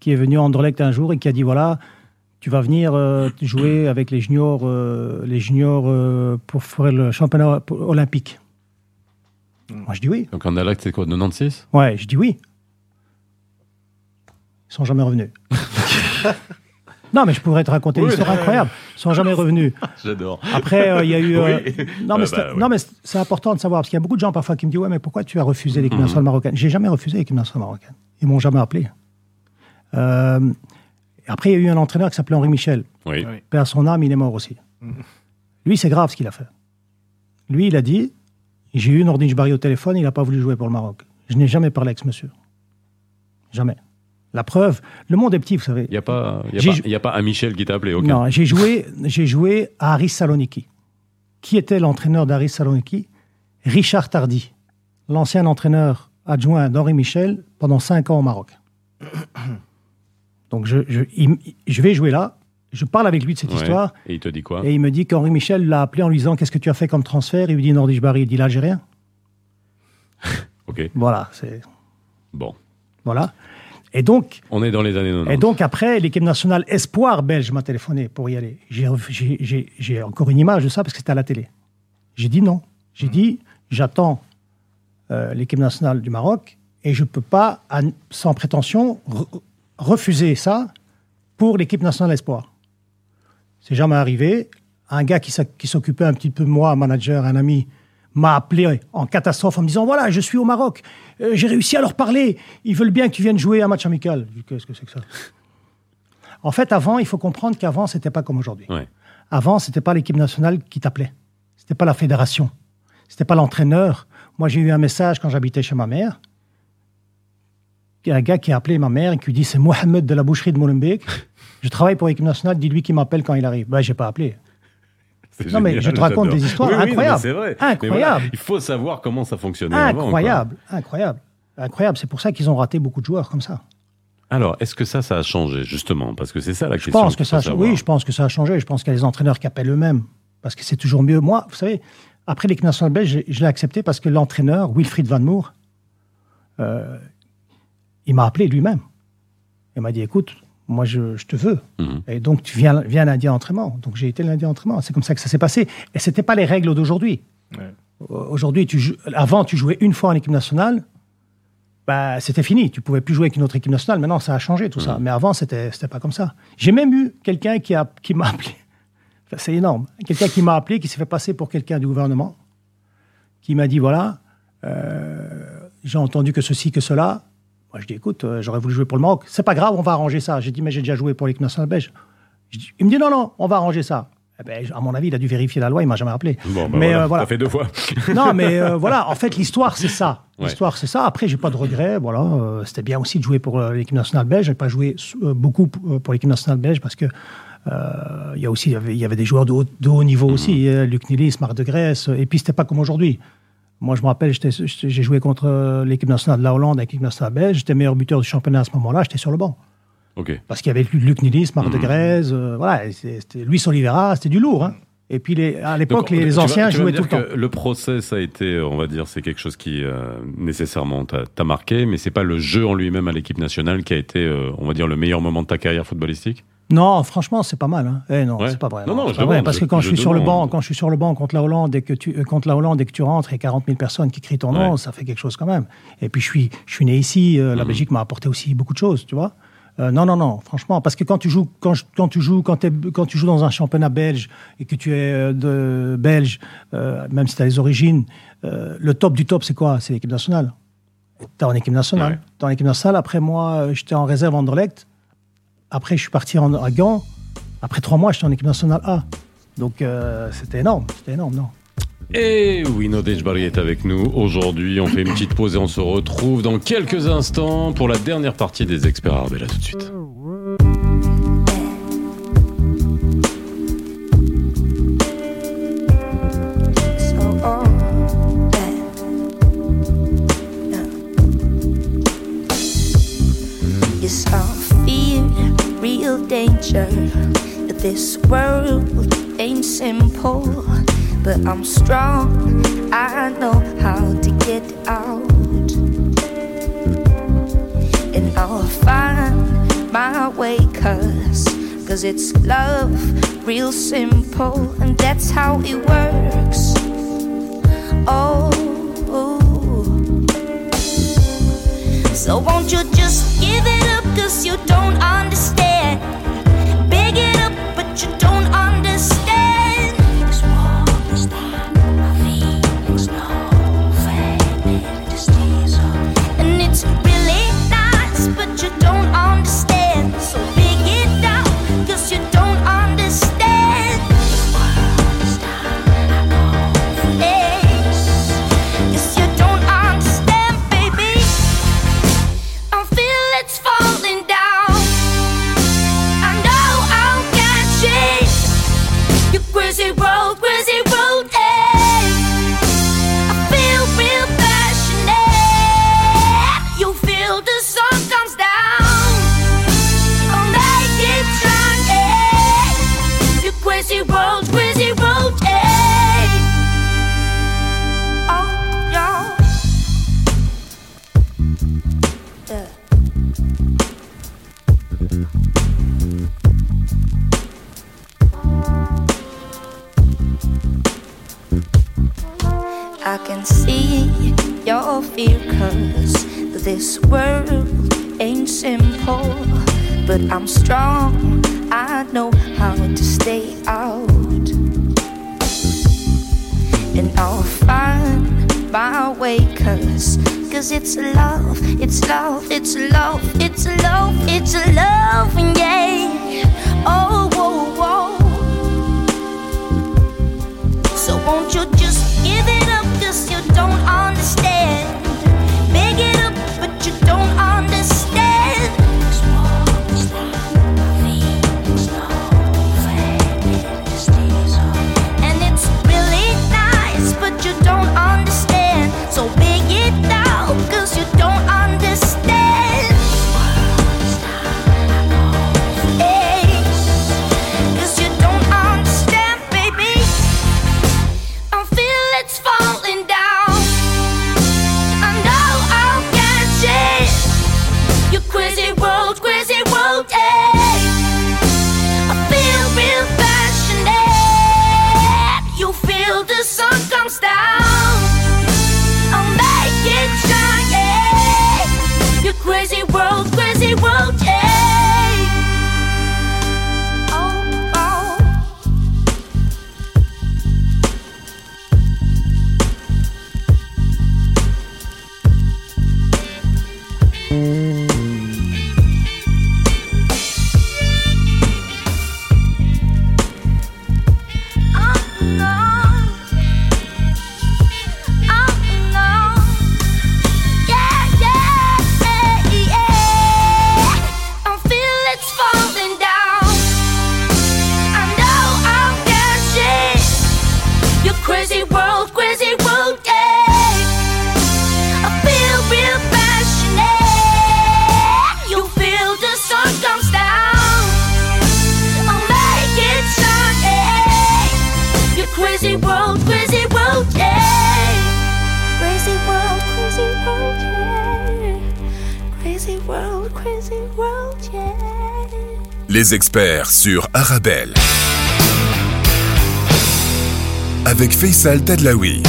qui est venu à Anderlecht un jour et qui a dit voilà, tu vas venir euh, jouer avec les juniors, euh, les juniors euh, pour faire le championnat olympique. Moi, je dis oui. Donc en c'est quoi, 96 Ouais, je dis oui. Ils sont jamais revenus. non, mais je pourrais te raconter une histoire incroyable. Ils sont jamais revenus. J'adore. Après, euh, il y a eu. euh, Oui. Non, mais Ah c'est bah, oui. non, mais c'est- important de savoir parce qu'il y a beaucoup de gens parfois qui me disent ouais, mais pourquoi tu as refusé l'équipe Mhm. nationale marocaine? J'ai jamais refusé l'équipe nationale marocaine. Ils m'ont jamais appelé. Euh, après, il y a eu un entraîneur qui s'appelait Henri Michel. Oui. Oui. Père son âme, il est mort aussi. Lui, c'est grave ce qu'il a fait. Lui, il a dit J'ai eu Nordin Jbari au téléphone, il n'a pas voulu jouer pour le Maroc. Je n'ai jamais parlé avec ce monsieur. Jamais. La preuve, le monde est petit, vous savez. Il n'y a pas, y a pas, y a pas un Michel qui t'a appelé. ok. Non, j'ai joué, j'ai joué à Aris Saloniki. Qui était l'entraîneur d'Aris Saloniki? Richard Tardy, l'ancien entraîneur adjoint d'Henri Michel pendant cinq ans au Maroc. Donc je, je, il- je vais jouer là, je parle avec lui de cette Ouais. histoire, Et il te dit quoi? Et il me dit qu'Henri Michel l'a appelé en lui disant Qu'est-ce que tu as fait comme transfert? Il lui dit Nordiche Barry, il dit l'Algérien. Ok. Voilà, c'est. Bon. Voilà. Et donc, On est dans les années 90. et donc après, l'équipe nationale espoir belge m'a téléphoné pour y aller. J'ai encore une image de ça parce que c'était à la télé. J'ai dit non. J'ai dit j'attends euh, l'équipe nationale du Maroc et je ne peux pas, sans prétention, re- refuser ça pour l'équipe nationale espoir. C'est jamais arrivé. Un gars qui s'occupait un petit peu de moi, un manager, un ami, m'a appelé en catastrophe en me disant voilà, je suis au Maroc, Euh, j'ai réussi à leur parler, ils veulent bien que tu viennes jouer un match amical. Qu'est-ce que c'est que ça? En fait, avant, il faut comprendre qu'avant, c'était pas comme aujourd'hui. Ouais. Avant, c'était pas l'équipe nationale qui t'appelait, c'était pas la fédération, c'était pas l'entraîneur. Moi, j'ai eu un message quand j'habitais chez ma mère. Il y a un gars qui a appelé ma mère et qui lui dit c'est Mohamed de la boucherie de Molenbeek. Je travaille pour l'équipe nationale, dis-lui qu'il m'appelle quand il arrive. Ben, j'ai pas appelé. Non, mais je te raconte des histoires Oui, oui, incroyables. c'est vrai. Voilà, il faut savoir comment ça fonctionnait avant, quoi. Incroyable, incroyable, incroyable. C'est pour ça qu'ils ont raté beaucoup de joueurs comme ça. Alors, est-ce que ça, ça a changé, justement? Parce que c'est ça la Je question. pense que ça, oui, je pense que ça a changé. Je pense qu'il y a des entraîneurs qui appellent eux-mêmes parce que c'est toujours mieux. Moi, vous savez, après l'équipe nationale belge, je, je l'ai accepté parce que l'entraîneur Wilfried Van Moer, euh, il m'a appelé lui-même. Il m'a dit, écoute, moi je, je te veux. Mhm. Et donc tu viens, viens lundi à l'entraînement. Donc j'ai été lundi à l'entraînement. C'est comme ça que ça s'est passé. Et c'était pas les règles d'aujourd'hui. Ouais. Aujourd'hui, tu avant, tu jouais une fois en équipe nationale, bah, c'était fini. Tu pouvais plus jouer avec une autre équipe nationale. Maintenant, ça a changé tout ça. Mais avant, c'était c'était pas comme ça. J'ai même eu quelqu'un qui a qui m'a appelé. C'est énorme. Quelqu'un qui m'a appelé, qui s'est fait passer pour quelqu'un du gouvernement, qui m'a dit voilà, euh, j'ai entendu que ceci, que cela. Moi, je dis écoute, euh, j'aurais voulu jouer pour le Maroc. C'est pas grave, on va arranger ça. J'ai dit mais j'ai déjà joué pour l'équipe nationale belge. Dis- il me dit non, non, on va arranger ça. Eh ben, à mon avis, il a dû vérifier la loi, il m'a jamais appelé. Bon, bah mais voilà, euh, voilà. ça fait deux fois. Non, mais euh, voilà, en fait, l'histoire, c'est ça. Ouais. L'histoire, c'est ça. Après, j'ai pas de regrets. Voilà, euh, c'était bien aussi de jouer pour l'équipe nationale belge. J'ai pas joué beaucoup pour l'équipe nationale belge parce que il y a aussi, il y avait, des joueurs de haut, de haut niveau aussi. euh, Luc Nilis, Marc de Grèce. Et puis, c'était pas comme aujourd'hui. Moi, je me rappelle, j'ai joué contre euh, l'équipe nationale de la Hollande avec l'équipe nationale belge. J'étais meilleur buteur du championnat à ce moment-là. J'étais sur le banc. Parce qu'il y avait Luc Nilis, Marc de Grèce. euh, voilà, c'était Luis Oliveira. C'était du lourd. hein. Et puis, les, à l'époque, les, anciens vas jouaient tout le temps. Le process a été, euh, on va dire, c'est quelque chose qui euh, nécessairement t'a t'a marqué, mais c'est pas le jeu en lui-même à l'équipe nationale qui a été, euh, on va dire, le meilleur moment de ta carrière footballistique? Non, franchement, c'est pas mal. Hein. Eh non, Ouais. c'est pas vrai. Non, non, je pas vrai, parce que quand je, je suis sur le banc, quand je suis sur le banc contre la Hollande et que tu euh, contre la Hollande et que tu rentres et 40 000 personnes qui crient ton nom, Ouais. ça fait quelque chose quand même. Et puis je suis je suis né ici. euh, la Mhm. Belgique m'a apporté aussi beaucoup de choses, tu vois. Euh, non, non, non, franchement, parce que quand tu joues, quand, tu joues, quand, tu joues dans un championnat belge et que tu es de belge, même si tu as les origines, le top du top, c'est quoi? C'est l'équipe nationale. T'es en équipe nationale. Ouais. T'es en équipe nationale. Après moi, j'étais en réserve en Anderlecht. Après, je suis parti en, à Gand. Après trois mois, j'étais en équipe nationale A. Donc, euh, c'était énorme. C'était énorme, non? Et Wino Dejbari est avec nous. Aujourd'hui, on fait une petite pause et on se retrouve dans quelques instants pour la dernière partie des experts Arabella tout de suite. Real danger. This world ain't simple, but I'm strong. I know how to get out, and I'll find my way. Cause, cause it's love, real simple, and that's how it works. Oh, so won't you just give it up? Cause you don't understand. My way cause cause it's love it's love it's love it's love it's love yeah. Oh Les experts sur Arabelle. Avec Faisal Tadlaoui.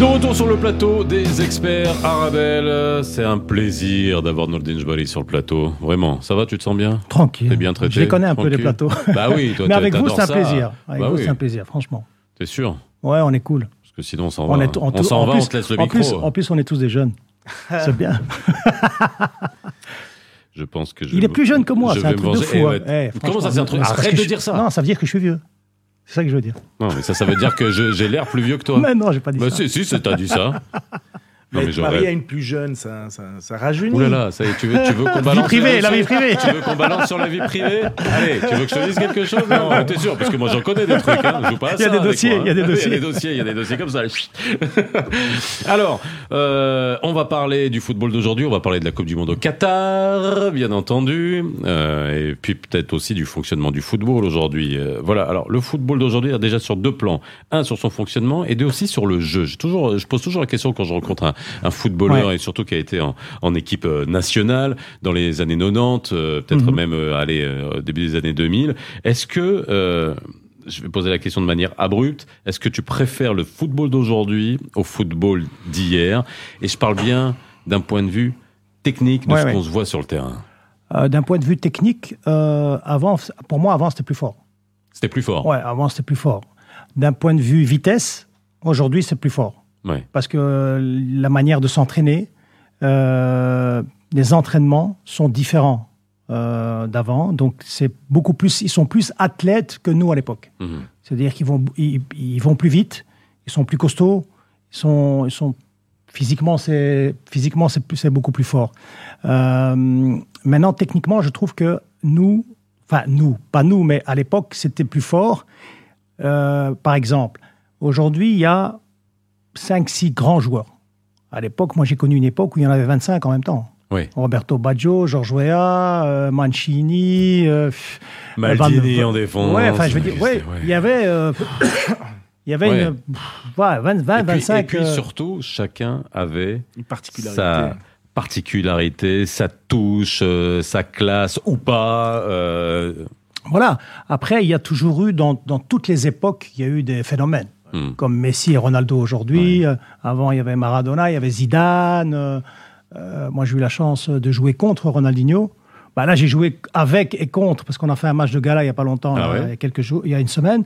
De retour sur le plateau des experts Arabelle. C'est un plaisir d'avoir Nordin Jbari sur le plateau. Vraiment, ça va, tu te sens bien? Tranquille. T'es bien traité? Je les connais un peu, les plateaux. Bah oui, toi, Mais avec vous, c'est un plaisir. Avec Bah vous, oui. c'est un plaisir, franchement. T'es sûr? Ouais, on est cool. Parce que sinon, on s'en va. est, on s'en en va, plus- on te laisse le en micro. Plus, en plus, on est tous des jeunes. C'est bien. Je pense que je Il est plus jeune que moi, je c'est un truc de fou. Eh hein. ouais. Eh, Comment ça, c'est un truc Arrête de je- dire ça. Non, ça veut dire que je suis vieux. C'est ça que je veux dire. Non, mais ça, ça veut dire que je- j'ai l'air plus vieux que toi. Mais non, j'ai pas dit ça. si, si, c'est- t'as dit ça. Non, Mais être marié à une plus jeune, ça, ça, ça rajeunit. Ouh là là, ça y est, tu veux, tu veux qu'on balance privée, la vie privée. Tu veux qu'on balance sur la vie privée? Allez, tu veux que je te dise quelque chose? Non, t'es sûr Parce que moi j'en connais des trucs. Hein. Je joue pas à Il y a des dossiers, il y a des Il y a dossiers. des dossiers, il y a des dossiers comme ça. Alors, euh, on va parler du football d'aujourd'hui. On va parler de la Coupe du Monde au Qatar, bien entendu, euh, et puis peut-être aussi du fonctionnement du football aujourd'hui. Euh, voilà. Alors, le football d'aujourd'hui est déjà sur deux plans un sur son fonctionnement et deux aussi sur le jeu. Toujours, je pose toujours la question quand je rencontre un, un footballeur Ouais. et surtout qui a été en, en équipe euh, nationale dans les années 90, euh, peut-être Mhm. même euh, allez, au début des années 2000. Est-ce que je vais poser la question de manière abrupte. Est-ce que tu préfères le football d'aujourd'hui au football d'hier? Et je parle bien d'un point de vue technique de Ouais, ce ouais. qu'on se voit sur le terrain. Euh, D'un point de vue technique, euh, avant, pour moi, avant, c'était plus fort. C'était plus fort. Ouais, avant, c'était plus fort. D'un point de vue vitesse, aujourd'hui, c'est plus fort. Ouais. Parce que la manière de s'entraîner, euh, les entraînements sont différents euh, d'avant. Donc, c'est beaucoup plus, ils sont plus athlètes que nous à l'époque. Mhm. C'est-à-dire qu'ils vont, ils, ils vont plus vite, ils sont plus costauds, ils sont, ils sont physiquement, c'est physiquement c'est beaucoup plus fort. Euh, maintenant, techniquement, je trouve que nous, enfin nous, pas nous, mais à l'époque, c'était plus fort. Euh, par exemple, aujourd'hui, il y a 5-6 grands joueurs. À l'époque, moi, j'ai connu une époque où il y en avait 25 en même temps. Oui. Roberto Baggio, Georges Weah, euh, Mancini, euh, Maldini Van- en défense. Ouais, enfin, je veux dire, Oui, ouais, ouais. il y avait, euh, il y avait Ouais. une, pff, ouais, 20, 20, Et puis, 25. et puis euh, surtout, chacun avait Une particularité. sa particularité, sa touche, euh, sa classe ou pas. euh, Voilà. Après, il y a toujours eu, dans, dans toutes les époques, il y a eu des phénomènes. Hmm. Comme Messi et Ronaldo aujourd'hui. Euh, avant, il y avait Maradona, il y avait Zidane. euh, euh, moi, j'ai eu la chance de jouer contre Ronaldinho. Bah, là, j'ai joué avec et contre, parce qu'on a fait un match de gala il n'y a pas longtemps, Ah ouais il y a quelques jours, il y a une semaine.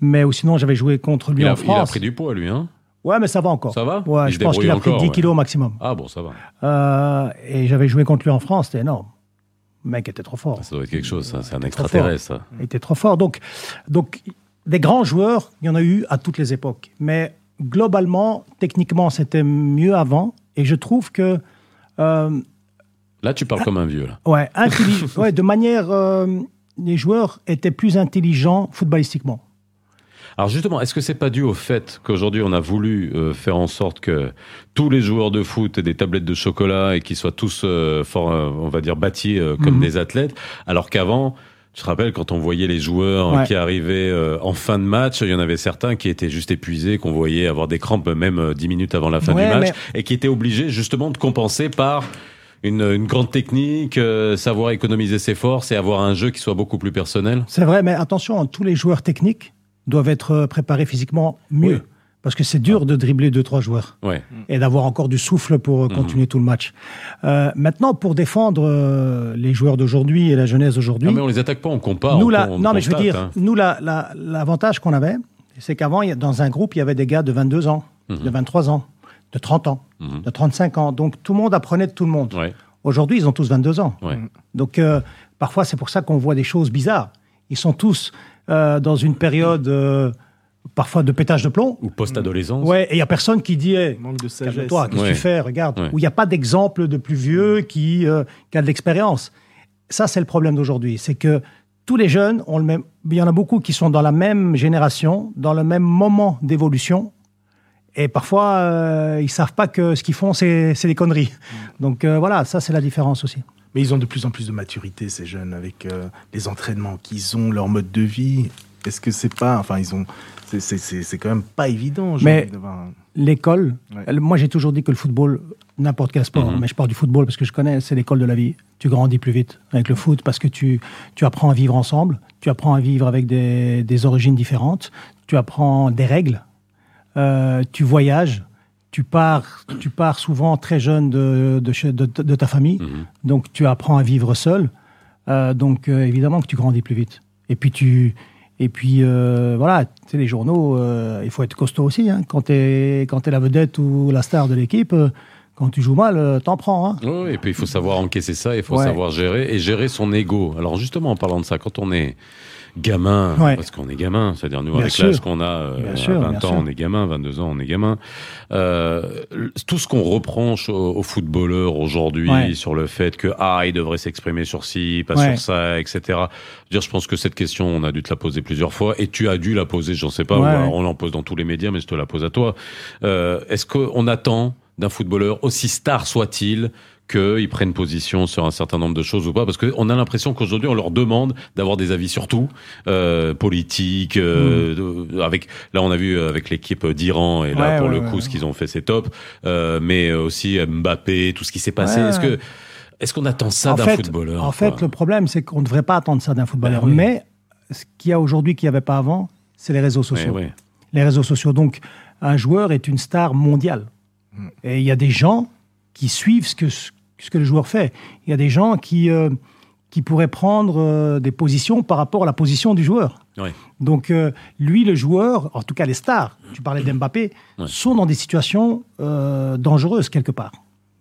Mais ou sinon, j'avais joué contre lui Il, a, en il a France. pris du poids, lui. Hein? Ouais, mais ça va encore. Ça va? Ouais, Il je se pense qu'il a pris encore, 10 ouais. kilos maximum. Ah bon, ça va. Euh, et j'avais joué contre lui en France, c'était énorme. Le mec était trop fort. Ça doit être quelque chose, ça. C'est un extraterrestre, ça. Il était trop fort. Donc, donc, des grands joueurs, il y en a eu à toutes les époques. Mais globalement, techniquement, c'était mieux avant. Et je trouve que, euh, Là, tu parles comme un vieux, là. ouais, ouais, de manière, euh, les joueurs étaient plus intelligents footballistiquement. Alors justement, est-ce que c'est pas dû au fait qu'aujourd'hui on a voulu euh, faire en sorte que tous les joueurs de foot aient des tablettes de chocolat et qu'ils soient tous, fort, on va dire, bâtis comme Mhm. des athlètes, alors qu'avant, tu te rappelles quand on voyait les joueurs Ouais. qui arrivaient euh, en fin de match, il y en avait certains qui étaient juste épuisés, qu'on voyait avoir des crampes même euh, 10 minutes avant la fin Ouais, du match, mais- et qui étaient obligés justement de compenser par une, une grande technique, euh, savoir économiser ses forces et avoir un jeu qui soit beaucoup plus personnel. C'est vrai, mais attention, tous les joueurs techniques doivent être euh, préparés physiquement mieux. Oui. Parce que c'est dur de dribbler deux, trois joueurs. Ouais. et d'avoir encore du souffle pour euh, Mhm. continuer tout le match. Euh, maintenant, pour défendre euh, les joueurs d'aujourd'hui et la jeunesse d'aujourd'hui, Non mais on les attaque pas, on compare. nous on, là, on non mais je veux dire, hein. nous là, la- l'avantage qu'on avait, c'est qu'avant, dans un groupe, il y avait des gars de 22 ans, Mhm. de 23 ans, de 30 ans, Mhm. de 35 ans. Donc tout le monde apprenait de tout le monde. Ouais, Aujourd'hui, ils ont tous 22 ans. ouais. Donc euh, parfois, c'est pour ça qu'on voit des choses bizarres. Ils sont tous euh, dans une période euh, parfois de pétage de plomb. Ou post-adolescence. Ouais, et il y a personne qui dit hey, Manque de sagesse. toi, qu'est-ce que Ouais. tu fais Regarde. Ouais. Où il n'y a pas d'exemple de plus vieux qui, euh, qui a de l'expérience. Ça, c'est le problème d'aujourd'hui. C'est que tous les jeunes ont le même. Il y en a beaucoup qui sont dans la même génération, dans le même moment d'évolution. Et parfois, euh, ils savent pas que ce qu'ils font, c'est c'est des conneries. Donc euh, voilà, ça, c'est la différence aussi. Mais ils ont de plus en plus de maturité, ces jeunes, avec euh, les entraînements qu'ils ont, leur mode de vie. Est-ce que c'est pas. Enfin, ils ont. C'est- C'est c'est- c'est quand même pas évident. Mais- un- L'école, Ouais. moi j'ai toujours dit que le football, n'importe quel sport, Mhm. mais je parle du football parce que je connais, c'est l'école de la vie. Tu grandis plus vite avec le foot parce que tu, tu apprends à vivre ensemble, tu apprends à vivre avec des, des origines différentes, tu apprends des règles, euh, tu voyages, tu pars, tu pars souvent très jeune de, de, chez- de- de ta famille, Mhm. donc tu apprends à vivre seul. Euh, donc euh, évidemment que tu grandis plus vite. Et puis tu et puis euh, voilà, tu sais les journaux, euh, il faut être costaud aussi. Hein. Quand tu es quand t'es la vedette ou la star de l'équipe, euh, quand tu joues mal, t'en prends. Hein. Oui, et puis il faut savoir encaisser ça, il faut Ouais. savoir gérer et gérer son ego. Alors justement, en parlant de ça, quand on est gamin, Ouais. parce qu'on est gamin, c'est-à-dire nous Bien avec l'âge qu'on a, euh, Bien à sûr, 20 bien ans, sûr. on est gamin, 22 ans, on est gamin. Euh, tout ce qu'on reproche aux, aux footballeurs aujourd'hui Ouais. sur le fait que ah il devrait s'exprimer sur ci, pas Ouais. sur ça, etc. Je veux dire, je pense que cette question, on a dû te la poser plusieurs fois et tu as dû la poser, j'en sais pas, on l'en pose dans tous les médias, mais je te la pose à toi. Euh, Est-ce qu'on attend d'un footballeur, aussi star soit-il, qu'ils prennent position sur un certain nombre de choses ou pas Parce qu'on a l'impression qu'aujourd'hui, on leur demande d'avoir des avis sur tout, euh, politique, euh, Mm. avec là on a vu avec l'équipe d'Iran, et là Ouais, pour ouais, le ouais, coup, ouais. ce qu'ils ont fait, c'est top, euh, mais aussi Mbappé, tout ce qui s'est passé. Ouais, Est-ce ouais. que est-ce qu'on attend ça en d'un fait, footballeur en fait, le problème, c'est qu'on ne devrait pas attendre ça d'un footballeur. Ben oui. Mais ce qu'il y a aujourd'hui qu'il n'y avait pas avant, c'est les réseaux sociaux. ouais. les réseaux sociaux. Donc, un joueur est une star mondiale. Et il y a des gens qui suivent ce que, ce que le joueur fait. Il y a des gens qui, euh, qui pourraient prendre euh, des positions par rapport à la position du joueur. Ouais. Donc, euh, lui, le joueur, en tout cas les stars, tu parlais d'Mbappé, Ouais. sont dans des situations dangereuses quelque part.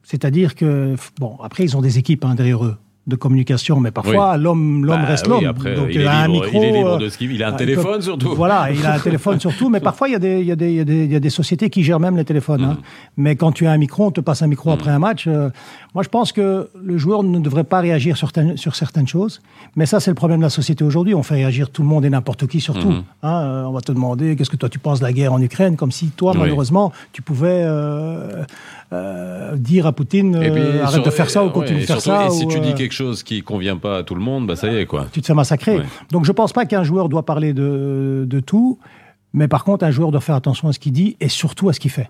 C'est-à-dire que, bon, après, ils ont des équipes hein, derrière eux de communication, mais parfois l'homme l'homme Bah reste oui, l'homme. après, Donc il, est a un micro. il est libre euh, de ce qu'il il a un euh, téléphone surtout. Voilà, il a un téléphone surtout, mais parfois il y, a des, il, y a des, il, y a des, il sociétés qui gèrent même les téléphones. Mm. hein. Mais quand tu as un micro, on te passe un micro après un match. euh, moi, je pense que le joueur ne devrait pas réagir sur, certaines- sur certaines choses. Mais ça, c'est le problème de la société aujourd'hui. On fait réagir tout le monde et n'importe qui sur tout. Mhm. Hein, euh, on va te demander qu'est-ce que toi tu penses de la guerre en Ukraine, comme si toi, Oui. malheureusement, tu pouvais euh, euh, dire à Poutine puis, euh, arrête sur- de faire ça ou continue de faire surtout, ça. Et si tu dis euh, quelque chose qui convient pas à tout le monde, bah ça y est quoi. tu te fais massacrer. Ouais. Donc je pense pas qu'un joueur doit parler de, de tout, mais par contre un joueur doit faire attention à ce qu'il dit et surtout à ce qu'il fait.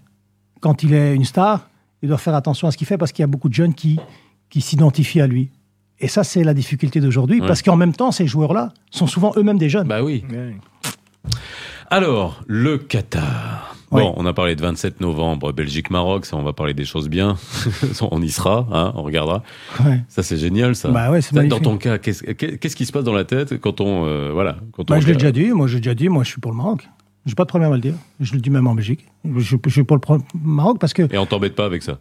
Quand il est une star, il doit faire attention à ce qu'il fait parce qu'il y a beaucoup de jeunes qui, qui s'identifient à lui. Et ça, c'est la difficulté d'aujourd'hui, Ouais. parce qu'en même temps, ces joueurs-là sont souvent eux-mêmes des jeunes. Bah oui. Ouais. Alors, le Qatar. Oui. Bon, on a parlé de 27 novembre, Belgique-Maroc, ça on va parler des choses bien. on y sera, hein, on regardera. Ouais. Ça c'est génial ça. Bah ouais, c'est Ça, Dans ton cas, qu'est-ce qui se passe dans la tête quand on... euh, voilà, quand Bah, on je l'ai déjà dit, moi j'ai déjà dit, moi je suis pour le Maroc. J'ai pas de problème à le dire. Je le dis même en Belgique. Je, je suis pour le Maroc parce que Et on t'embête pas avec ça.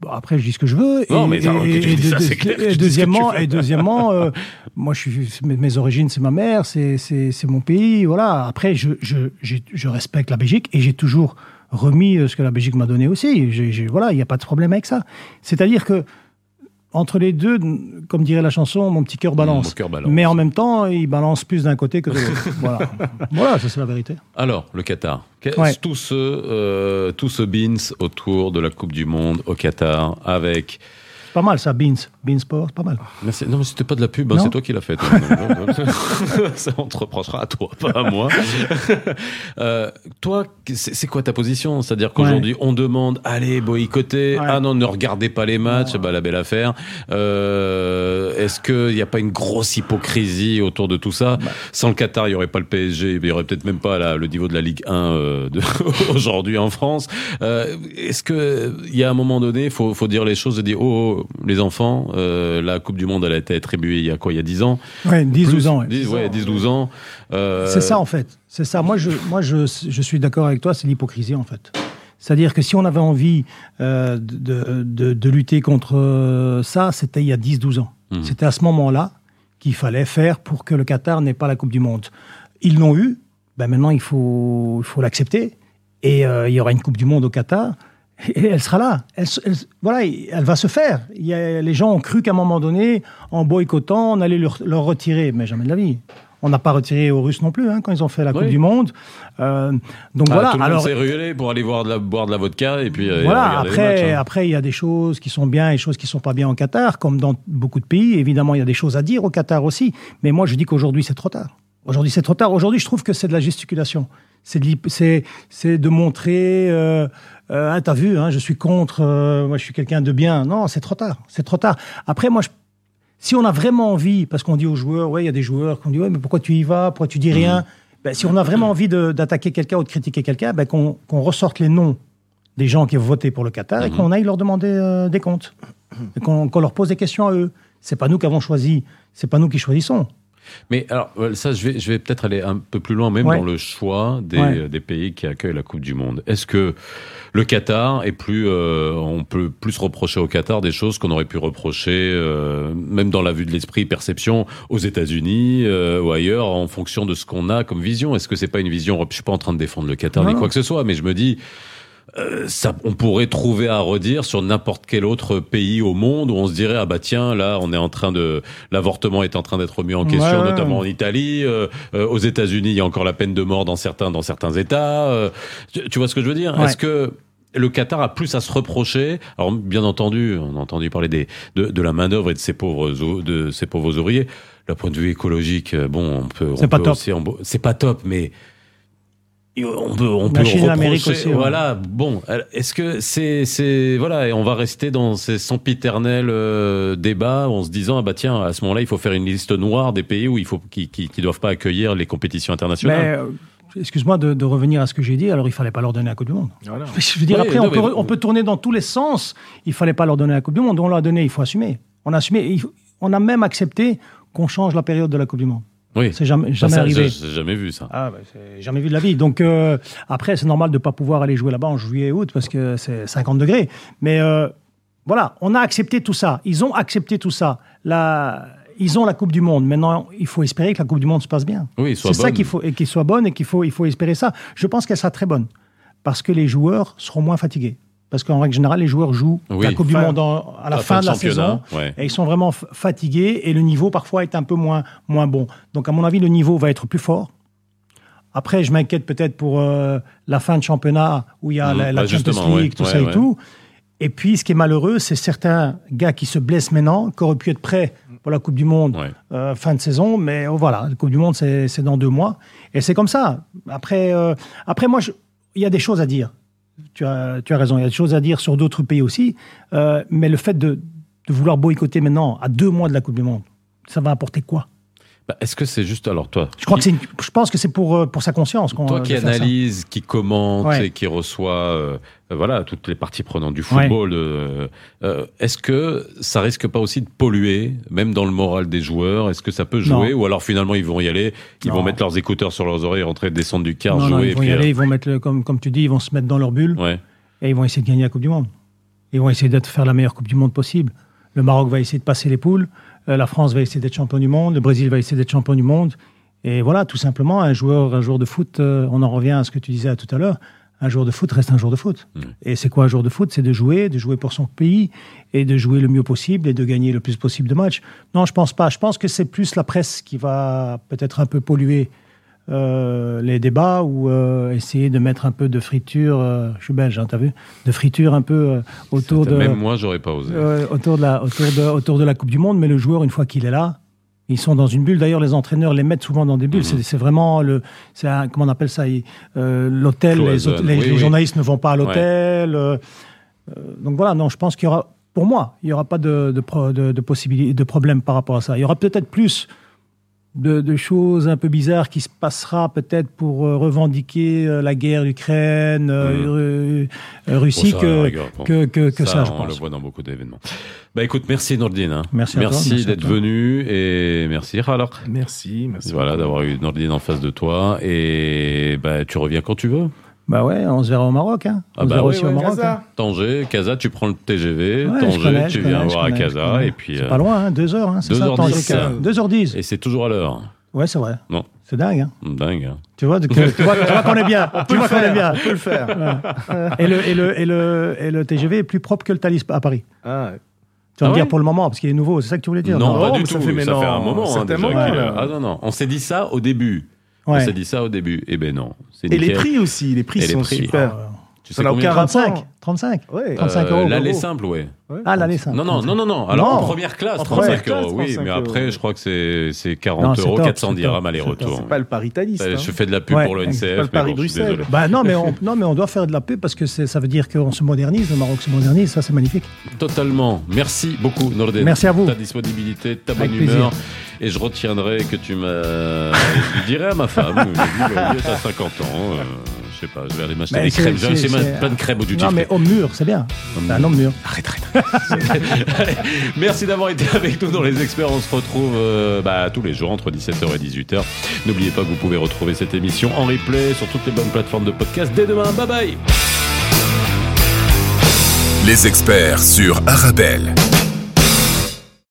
Bon, après, je dis ce que je veux. Non, et, mais ça, et- et ça, clair et deuxièmement, et deuxièmement, euh, moi, je suis, mes, mes origines, c'est ma mère, c'est, c'est, c'est mon pays, voilà. Après, je, je, je respecte la Belgique et j'ai toujours remis euh, ce que la Belgique m'a donné aussi. J'ai, j'ai- voilà, il n'y a pas de problème avec ça. C'est-à-dire que entre les deux, comme dirait la chanson, mon petit cœur balance. Mon cœur balance. Mais en même temps, il balance plus d'un côté que de l'autre. voilà. voilà, ça c'est la vérité. Alors, le Qatar. Ouais. Tout ce, euh, tout ce beans autour de la Coupe du Monde au Qatar avec... Pas mal ça, Beans. Beans Sport, pas mal. C'est- non, mais c'était pas de la pub, hein, c'est toi qui l'as fait. Ça, on te reprochera à toi, pas à moi. Euh, toi, c'est quoi ta position? C'est-à-dire qu'aujourd'hui, on demande, allez, boycotter. Ouais. Ah non, ne regardez pas les matchs, bah, la belle affaire. Euh, Est-ce qu'il n'y a pas une grosse hypocrisie autour de tout ça? Bah. Sans le Qatar, il n'y aurait pas le PSG, il n'y aurait peut-être même pas la- le niveau de la Ligue 1 euh, aujourd'hui en France. Euh, Est-ce qu'il y a un moment donné, il faut, faut dire les choses et dire, oh, oh, les enfants, euh, la Coupe du Monde, elle a été attribuée il y a quoi Il y a 10 ans Ouais, 10, 12 ans. ouais. 10, ouais, 10, 12 ans. Euh, C'est ça en fait. C'est ça. Moi, je, moi, je, je suis d'accord avec toi. C'est l'hypocrisie en fait. C'est-à-dire que si on avait envie euh, de, de, de lutter contre euh, ça, c'était il y a 10-12 ans. Mhm. C'était à ce moment-là qu'il fallait faire pour que le Qatar n'ait pas la Coupe du Monde. Ils l'ont eu. Ben maintenant, il faut l'accepter. Et euh, il y aura une Coupe du Monde au Qatar. Et elle sera là. Elle, voilà, elle va se faire. Il y a, les gens ont cru qu'à un moment donné, en boycottant, on allait leur, leur retirer. Mais jamais de la vie. On n'a pas retiré aux Russes non plus hein, quand ils ont fait la Coupe du Monde. Euh, donc ah, voilà. tout le Alors, monde s'est rué pour aller voir de la, boire de la vodka et puis euh, voilà, après, matchs, hein. après, il y a des choses qui sont bien et des choses qui sont pas bien au Qatar, comme dans beaucoup de pays. Évidemment, il y a des choses à dire au Qatar aussi. Mais moi, je dis qu'aujourd'hui, c'est trop tard. Aujourd'hui, c'est trop tard. Aujourd'hui, je trouve que c'est de la gesticulation. C'est de, montrer, euh, euh, ah, t'as vu, hein, je suis contre, euh, moi je suis quelqu'un de bien. Non, c'est trop tard. C'est trop tard. Après, moi, je- si on a vraiment envie, parce qu'on dit aux joueurs, ouais, il y a des joueurs qui ont dit, ouais, mais pourquoi tu y vas, pourquoi tu dis rien? Ben, Si on a vraiment envie d'attaquer quelqu'un ou de critiquer quelqu'un, ben, qu'on, qu'on ressorte les noms des gens qui ont voté pour le Qatar et qu'on aille leur demander des comptes. Qu'on, qu'on leur pose des questions à eux. C'est pas nous qui avons choisi, c'est pas nous qui choisissons. Mais alors, euh, ça, je vais, je vais peut-être aller un peu plus loin, même Ouais. dans le choix des, Ouais. euh, des pays qui accueillent la Coupe du Monde. Est-ce que le Qatar est plus, euh, on peut plus reprocher au Qatar des choses qu'on aurait pu reprocher, euh, même dans la vue de l'esprit, perception, aux États-Unis euh, ou ailleurs, en fonction de ce qu'on a comme vision? Est-ce que c'est pas une vision? Je suis pas en train de défendre le Qatar Non, ni quoi que ce soit, mais je me dis. Euh, ça, on pourrait trouver à redire sur n'importe quel autre pays au monde où on se dirait ah bah tiens là on est en train de l'avortement est en train d'être remis en question Ouais, ouais. notamment en Italie euh, euh, aux États-Unis il y a encore la peine de mort dans certains dans certains États euh, tu, tu vois ce que je veux dire? Ouais. est-ce que le Qatar a plus à se reprocher? Alors, bien entendu, on a entendu parler des, de, de la main-d'œuvre et de ces pauvres, de ces pauvres ouvriers. Le point de vue écologique, bon, on peut, C'est on pas peut top. c'est pas top, mais on peut, on peut reprocher. aussi, ouais. Voilà, bon, est-ce que c'est, c'est, voilà, et on va rester dans ces sempiternels euh, débats en se disant, ah bah tiens, à ce moment-là, il faut faire une liste noire des pays où il faut, qui, qui, qui doivent pas accueillir les compétitions Mais, internationales. euh, excuse-moi de, de revenir à ce que j'ai dit, alors il fallait pas leur donner la Coupe du Monde. Voilà. Je veux dire, Oui, après, non, on, peut, mais- on peut tourner dans tous les sens. Il fallait pas leur donner la Coupe du Monde. On l'a donné, il faut assumer. On a assumé. On a même accepté qu'on change la période de la Coupe du Monde. Oui, C'est jamais, Ça, jamais ça, arrivé. j'ai jamais vu ça. Ah, bah, jamais vu de la vie. Donc, euh, après, c'est normal de ne pas pouvoir aller jouer là-bas en juillet et août parce que c'est 50 degrés. Mais euh, voilà, on a accepté tout ça. Ils ont accepté tout ça. La, ils ont la Coupe du Monde. Maintenant, il faut espérer que la Coupe du Monde se passe bien. Oui, soit C'est ça qu'il faut, et qu'il soit bonne et qu'il faut, il faut espérer ça. Je pense qu'elle sera très bonne parce que les joueurs seront moins fatigués. Parce qu'en règle générale, les joueurs jouent Oui. la Coupe du Monde en- à la La fin, de la saison. ouais. Et ils sont vraiment fatigués et le niveau parfois est un peu moins, moins bon. Donc à mon avis, le niveau va être plus fort. Après, je m'inquiète peut-être pour euh, la fin de championnat où il y a Mhm. la, la Bah, Champions League, ouais. tout Ouais, ça et ouais. tout. Et puis, ce qui est malheureux, c'est certains gars qui se blessent maintenant, qui auraient pu être prêts pour la Coupe du Monde Ouais. euh, fin de saison, mais oh, voilà, la Coupe du Monde, c'est c'est dans deux mois. Et c'est comme ça. Après, euh, après moi, il y a des choses à dire. Tu as, tu as raison, il y a des choses à dire sur d'autres pays aussi. Euh, mais le fait de, de vouloir boycotter maintenant, à deux mois de la Coupe du Monde, ça va apporter quoi? Bah, Est-ce que c'est juste alors toi je, crois que c'est une- je pense que c'est pour, euh, pour sa conscience Toi euh, qui ça. analyse, qui commente Ouais. et qui reçoit euh, voilà toutes les parties prenantes du football, euh, euh, est-ce que ça risque pas aussi de polluer, même dans le moral des joueurs? Est-ce que ça peut jouer? Non. ou alors finalement ils vont y aller, ils Non. vont mettre leurs écouteurs sur leurs oreilles, rentrer, descendre du car, Non, jouer ils et vont puis y aller, ils vont mettre, le, comme, comme tu dis, ils vont se mettre dans leur bulle ouais. et ils vont essayer de gagner la Coupe du Monde. Ils vont essayer de faire la meilleure Coupe du Monde possible. Le Maroc va essayer de passer les poules, la France va essayer d'être champion du monde, le Brésil va essayer d'être champion du monde. Et voilà, tout simplement, un joueur, un joueur de foot, euh, on en revient à ce que tu disais tout à l'heure, un joueur de foot reste un joueur de foot. Mm. Et c'est quoi un joueur de foot? C'est de jouer, de jouer pour son pays et de jouer le mieux possible et de gagner le plus possible de matchs. Non, je pense pas. Je pense que c'est plus la presse qui va peut-être un peu polluer euh, les débats ou euh, essayer de mettre un peu de friture, euh, je suis belge, hein, t'as vu, de friture un peu autour de, Même moi j'aurais pas osé. autour, de la, autour, de, autour de la Coupe du Monde, mais le joueur, une fois qu'il est là, ils sont dans une bulle. D'ailleurs, les entraîneurs les mettent souvent dans des bulles. Mhm. C'est- vraiment le, c'est comment on appelle ça L'hôtel. Les, Cloison. hôtels- les- Oui, les oui. journalistes ne vont pas à l'hôtel. donc voilà. Non, je pense qu'il y aura, pour moi, il y aura pas de, de, de, de de problème par rapport à ça. Il y aura peut-être plus de, de choses un peu bizarres qui se passera peut-être pour euh, revendiquer euh, la guerre d'Ukraine, euh, euh, Russie Bon, ça, que, rigueur, bon. que, que, que ça, je on le voit dans beaucoup d'événements. Bah écoute, merci Nordine. hein. Merci merci d'être venu et merci alors. Merci, merci. Voilà d'avoir eu Nordine en face de toi et bah tu reviens quand tu veux. Bah ouais, on se verra au Maroc. Hein. Ah on se bah verra oui, aussi oui, au Maroc. Casa. hein. Tanger, Casa, tu prends le TGV, Ouais, Tanger, connais, tu viens connais, voir à connais, Casa et puis euh, pas loin, hein, deux heures. Hein, c'est ça, 2h10, Tanger, ça. Casa. 2h10. et c'est toujours à l'heure. Ouais, c'est vrai. Non. C'est dingue. Hein. Dingue. hein. Tu vois, tu vois, tu vois qu'on est bien. tu vois qu'on est bien. On peut le faire. Et le, et, le, et, le, et le TGV est plus propre que le Thalys à Paris. Ah, Tu vas Ah me ouais dire pour le moment, parce qu'il est nouveau. C'est ça que tu voulais dire Non, non, pas mais du ça tout. fait ça maintenant fait un moment hein, déjà. là. Ah non non, on s'est dit ça au début. On Ouais. s'est dit ça au début. Eh ben non. Et les prix aussi, les prix Et les sont prix. super. Ah, Tu sais combien aucun 35 rapport. 35 Ouais. 35 Euh, euros. Euros. simple, ouais. Ah, l'aller simple. Non, non, non, non, non. Alors Non. en première classe, En 35 première euros, classe, oui. 35 Mais après, euros. je crois que c'est c'est 40 Non, c'est euros, top, 400 c'est dirhams aller-retour. C'est pas le paritaliste. Euh, hein. Je fais de la pub Ouais, pour le c'est NCF. pas le Paris Bruxelles. Bah non, mais on, non, mais on doit faire de la pub parce que ça veut dire qu'on se modernise, le Maroc se modernise, ça c'est magnifique. Totalement. Merci beaucoup, Nordin. Merci à vous. Ta disponibilité, ta bonne humeur. Et je retiendrai que tu m'as. je dirai à ma femme, je lui bah, t'as 50 ans. euh, je sais pas, je vais aller m'acheter des crèmes. J'ai c'est- acheté c'est- plein de crèmes au duty Non, mais homme mûr, c'est bien. C'est un homme mûr. Arrête, arrête. Allez, Merci d'avoir été avec nous dans Les Experts. On se retrouve euh, bah, tous les jours entre 17h et 18h. N'oubliez pas que vous pouvez retrouver cette émission en replay sur toutes les bonnes plateformes de podcast dès demain. Bye bye. Les experts sur Arabelle.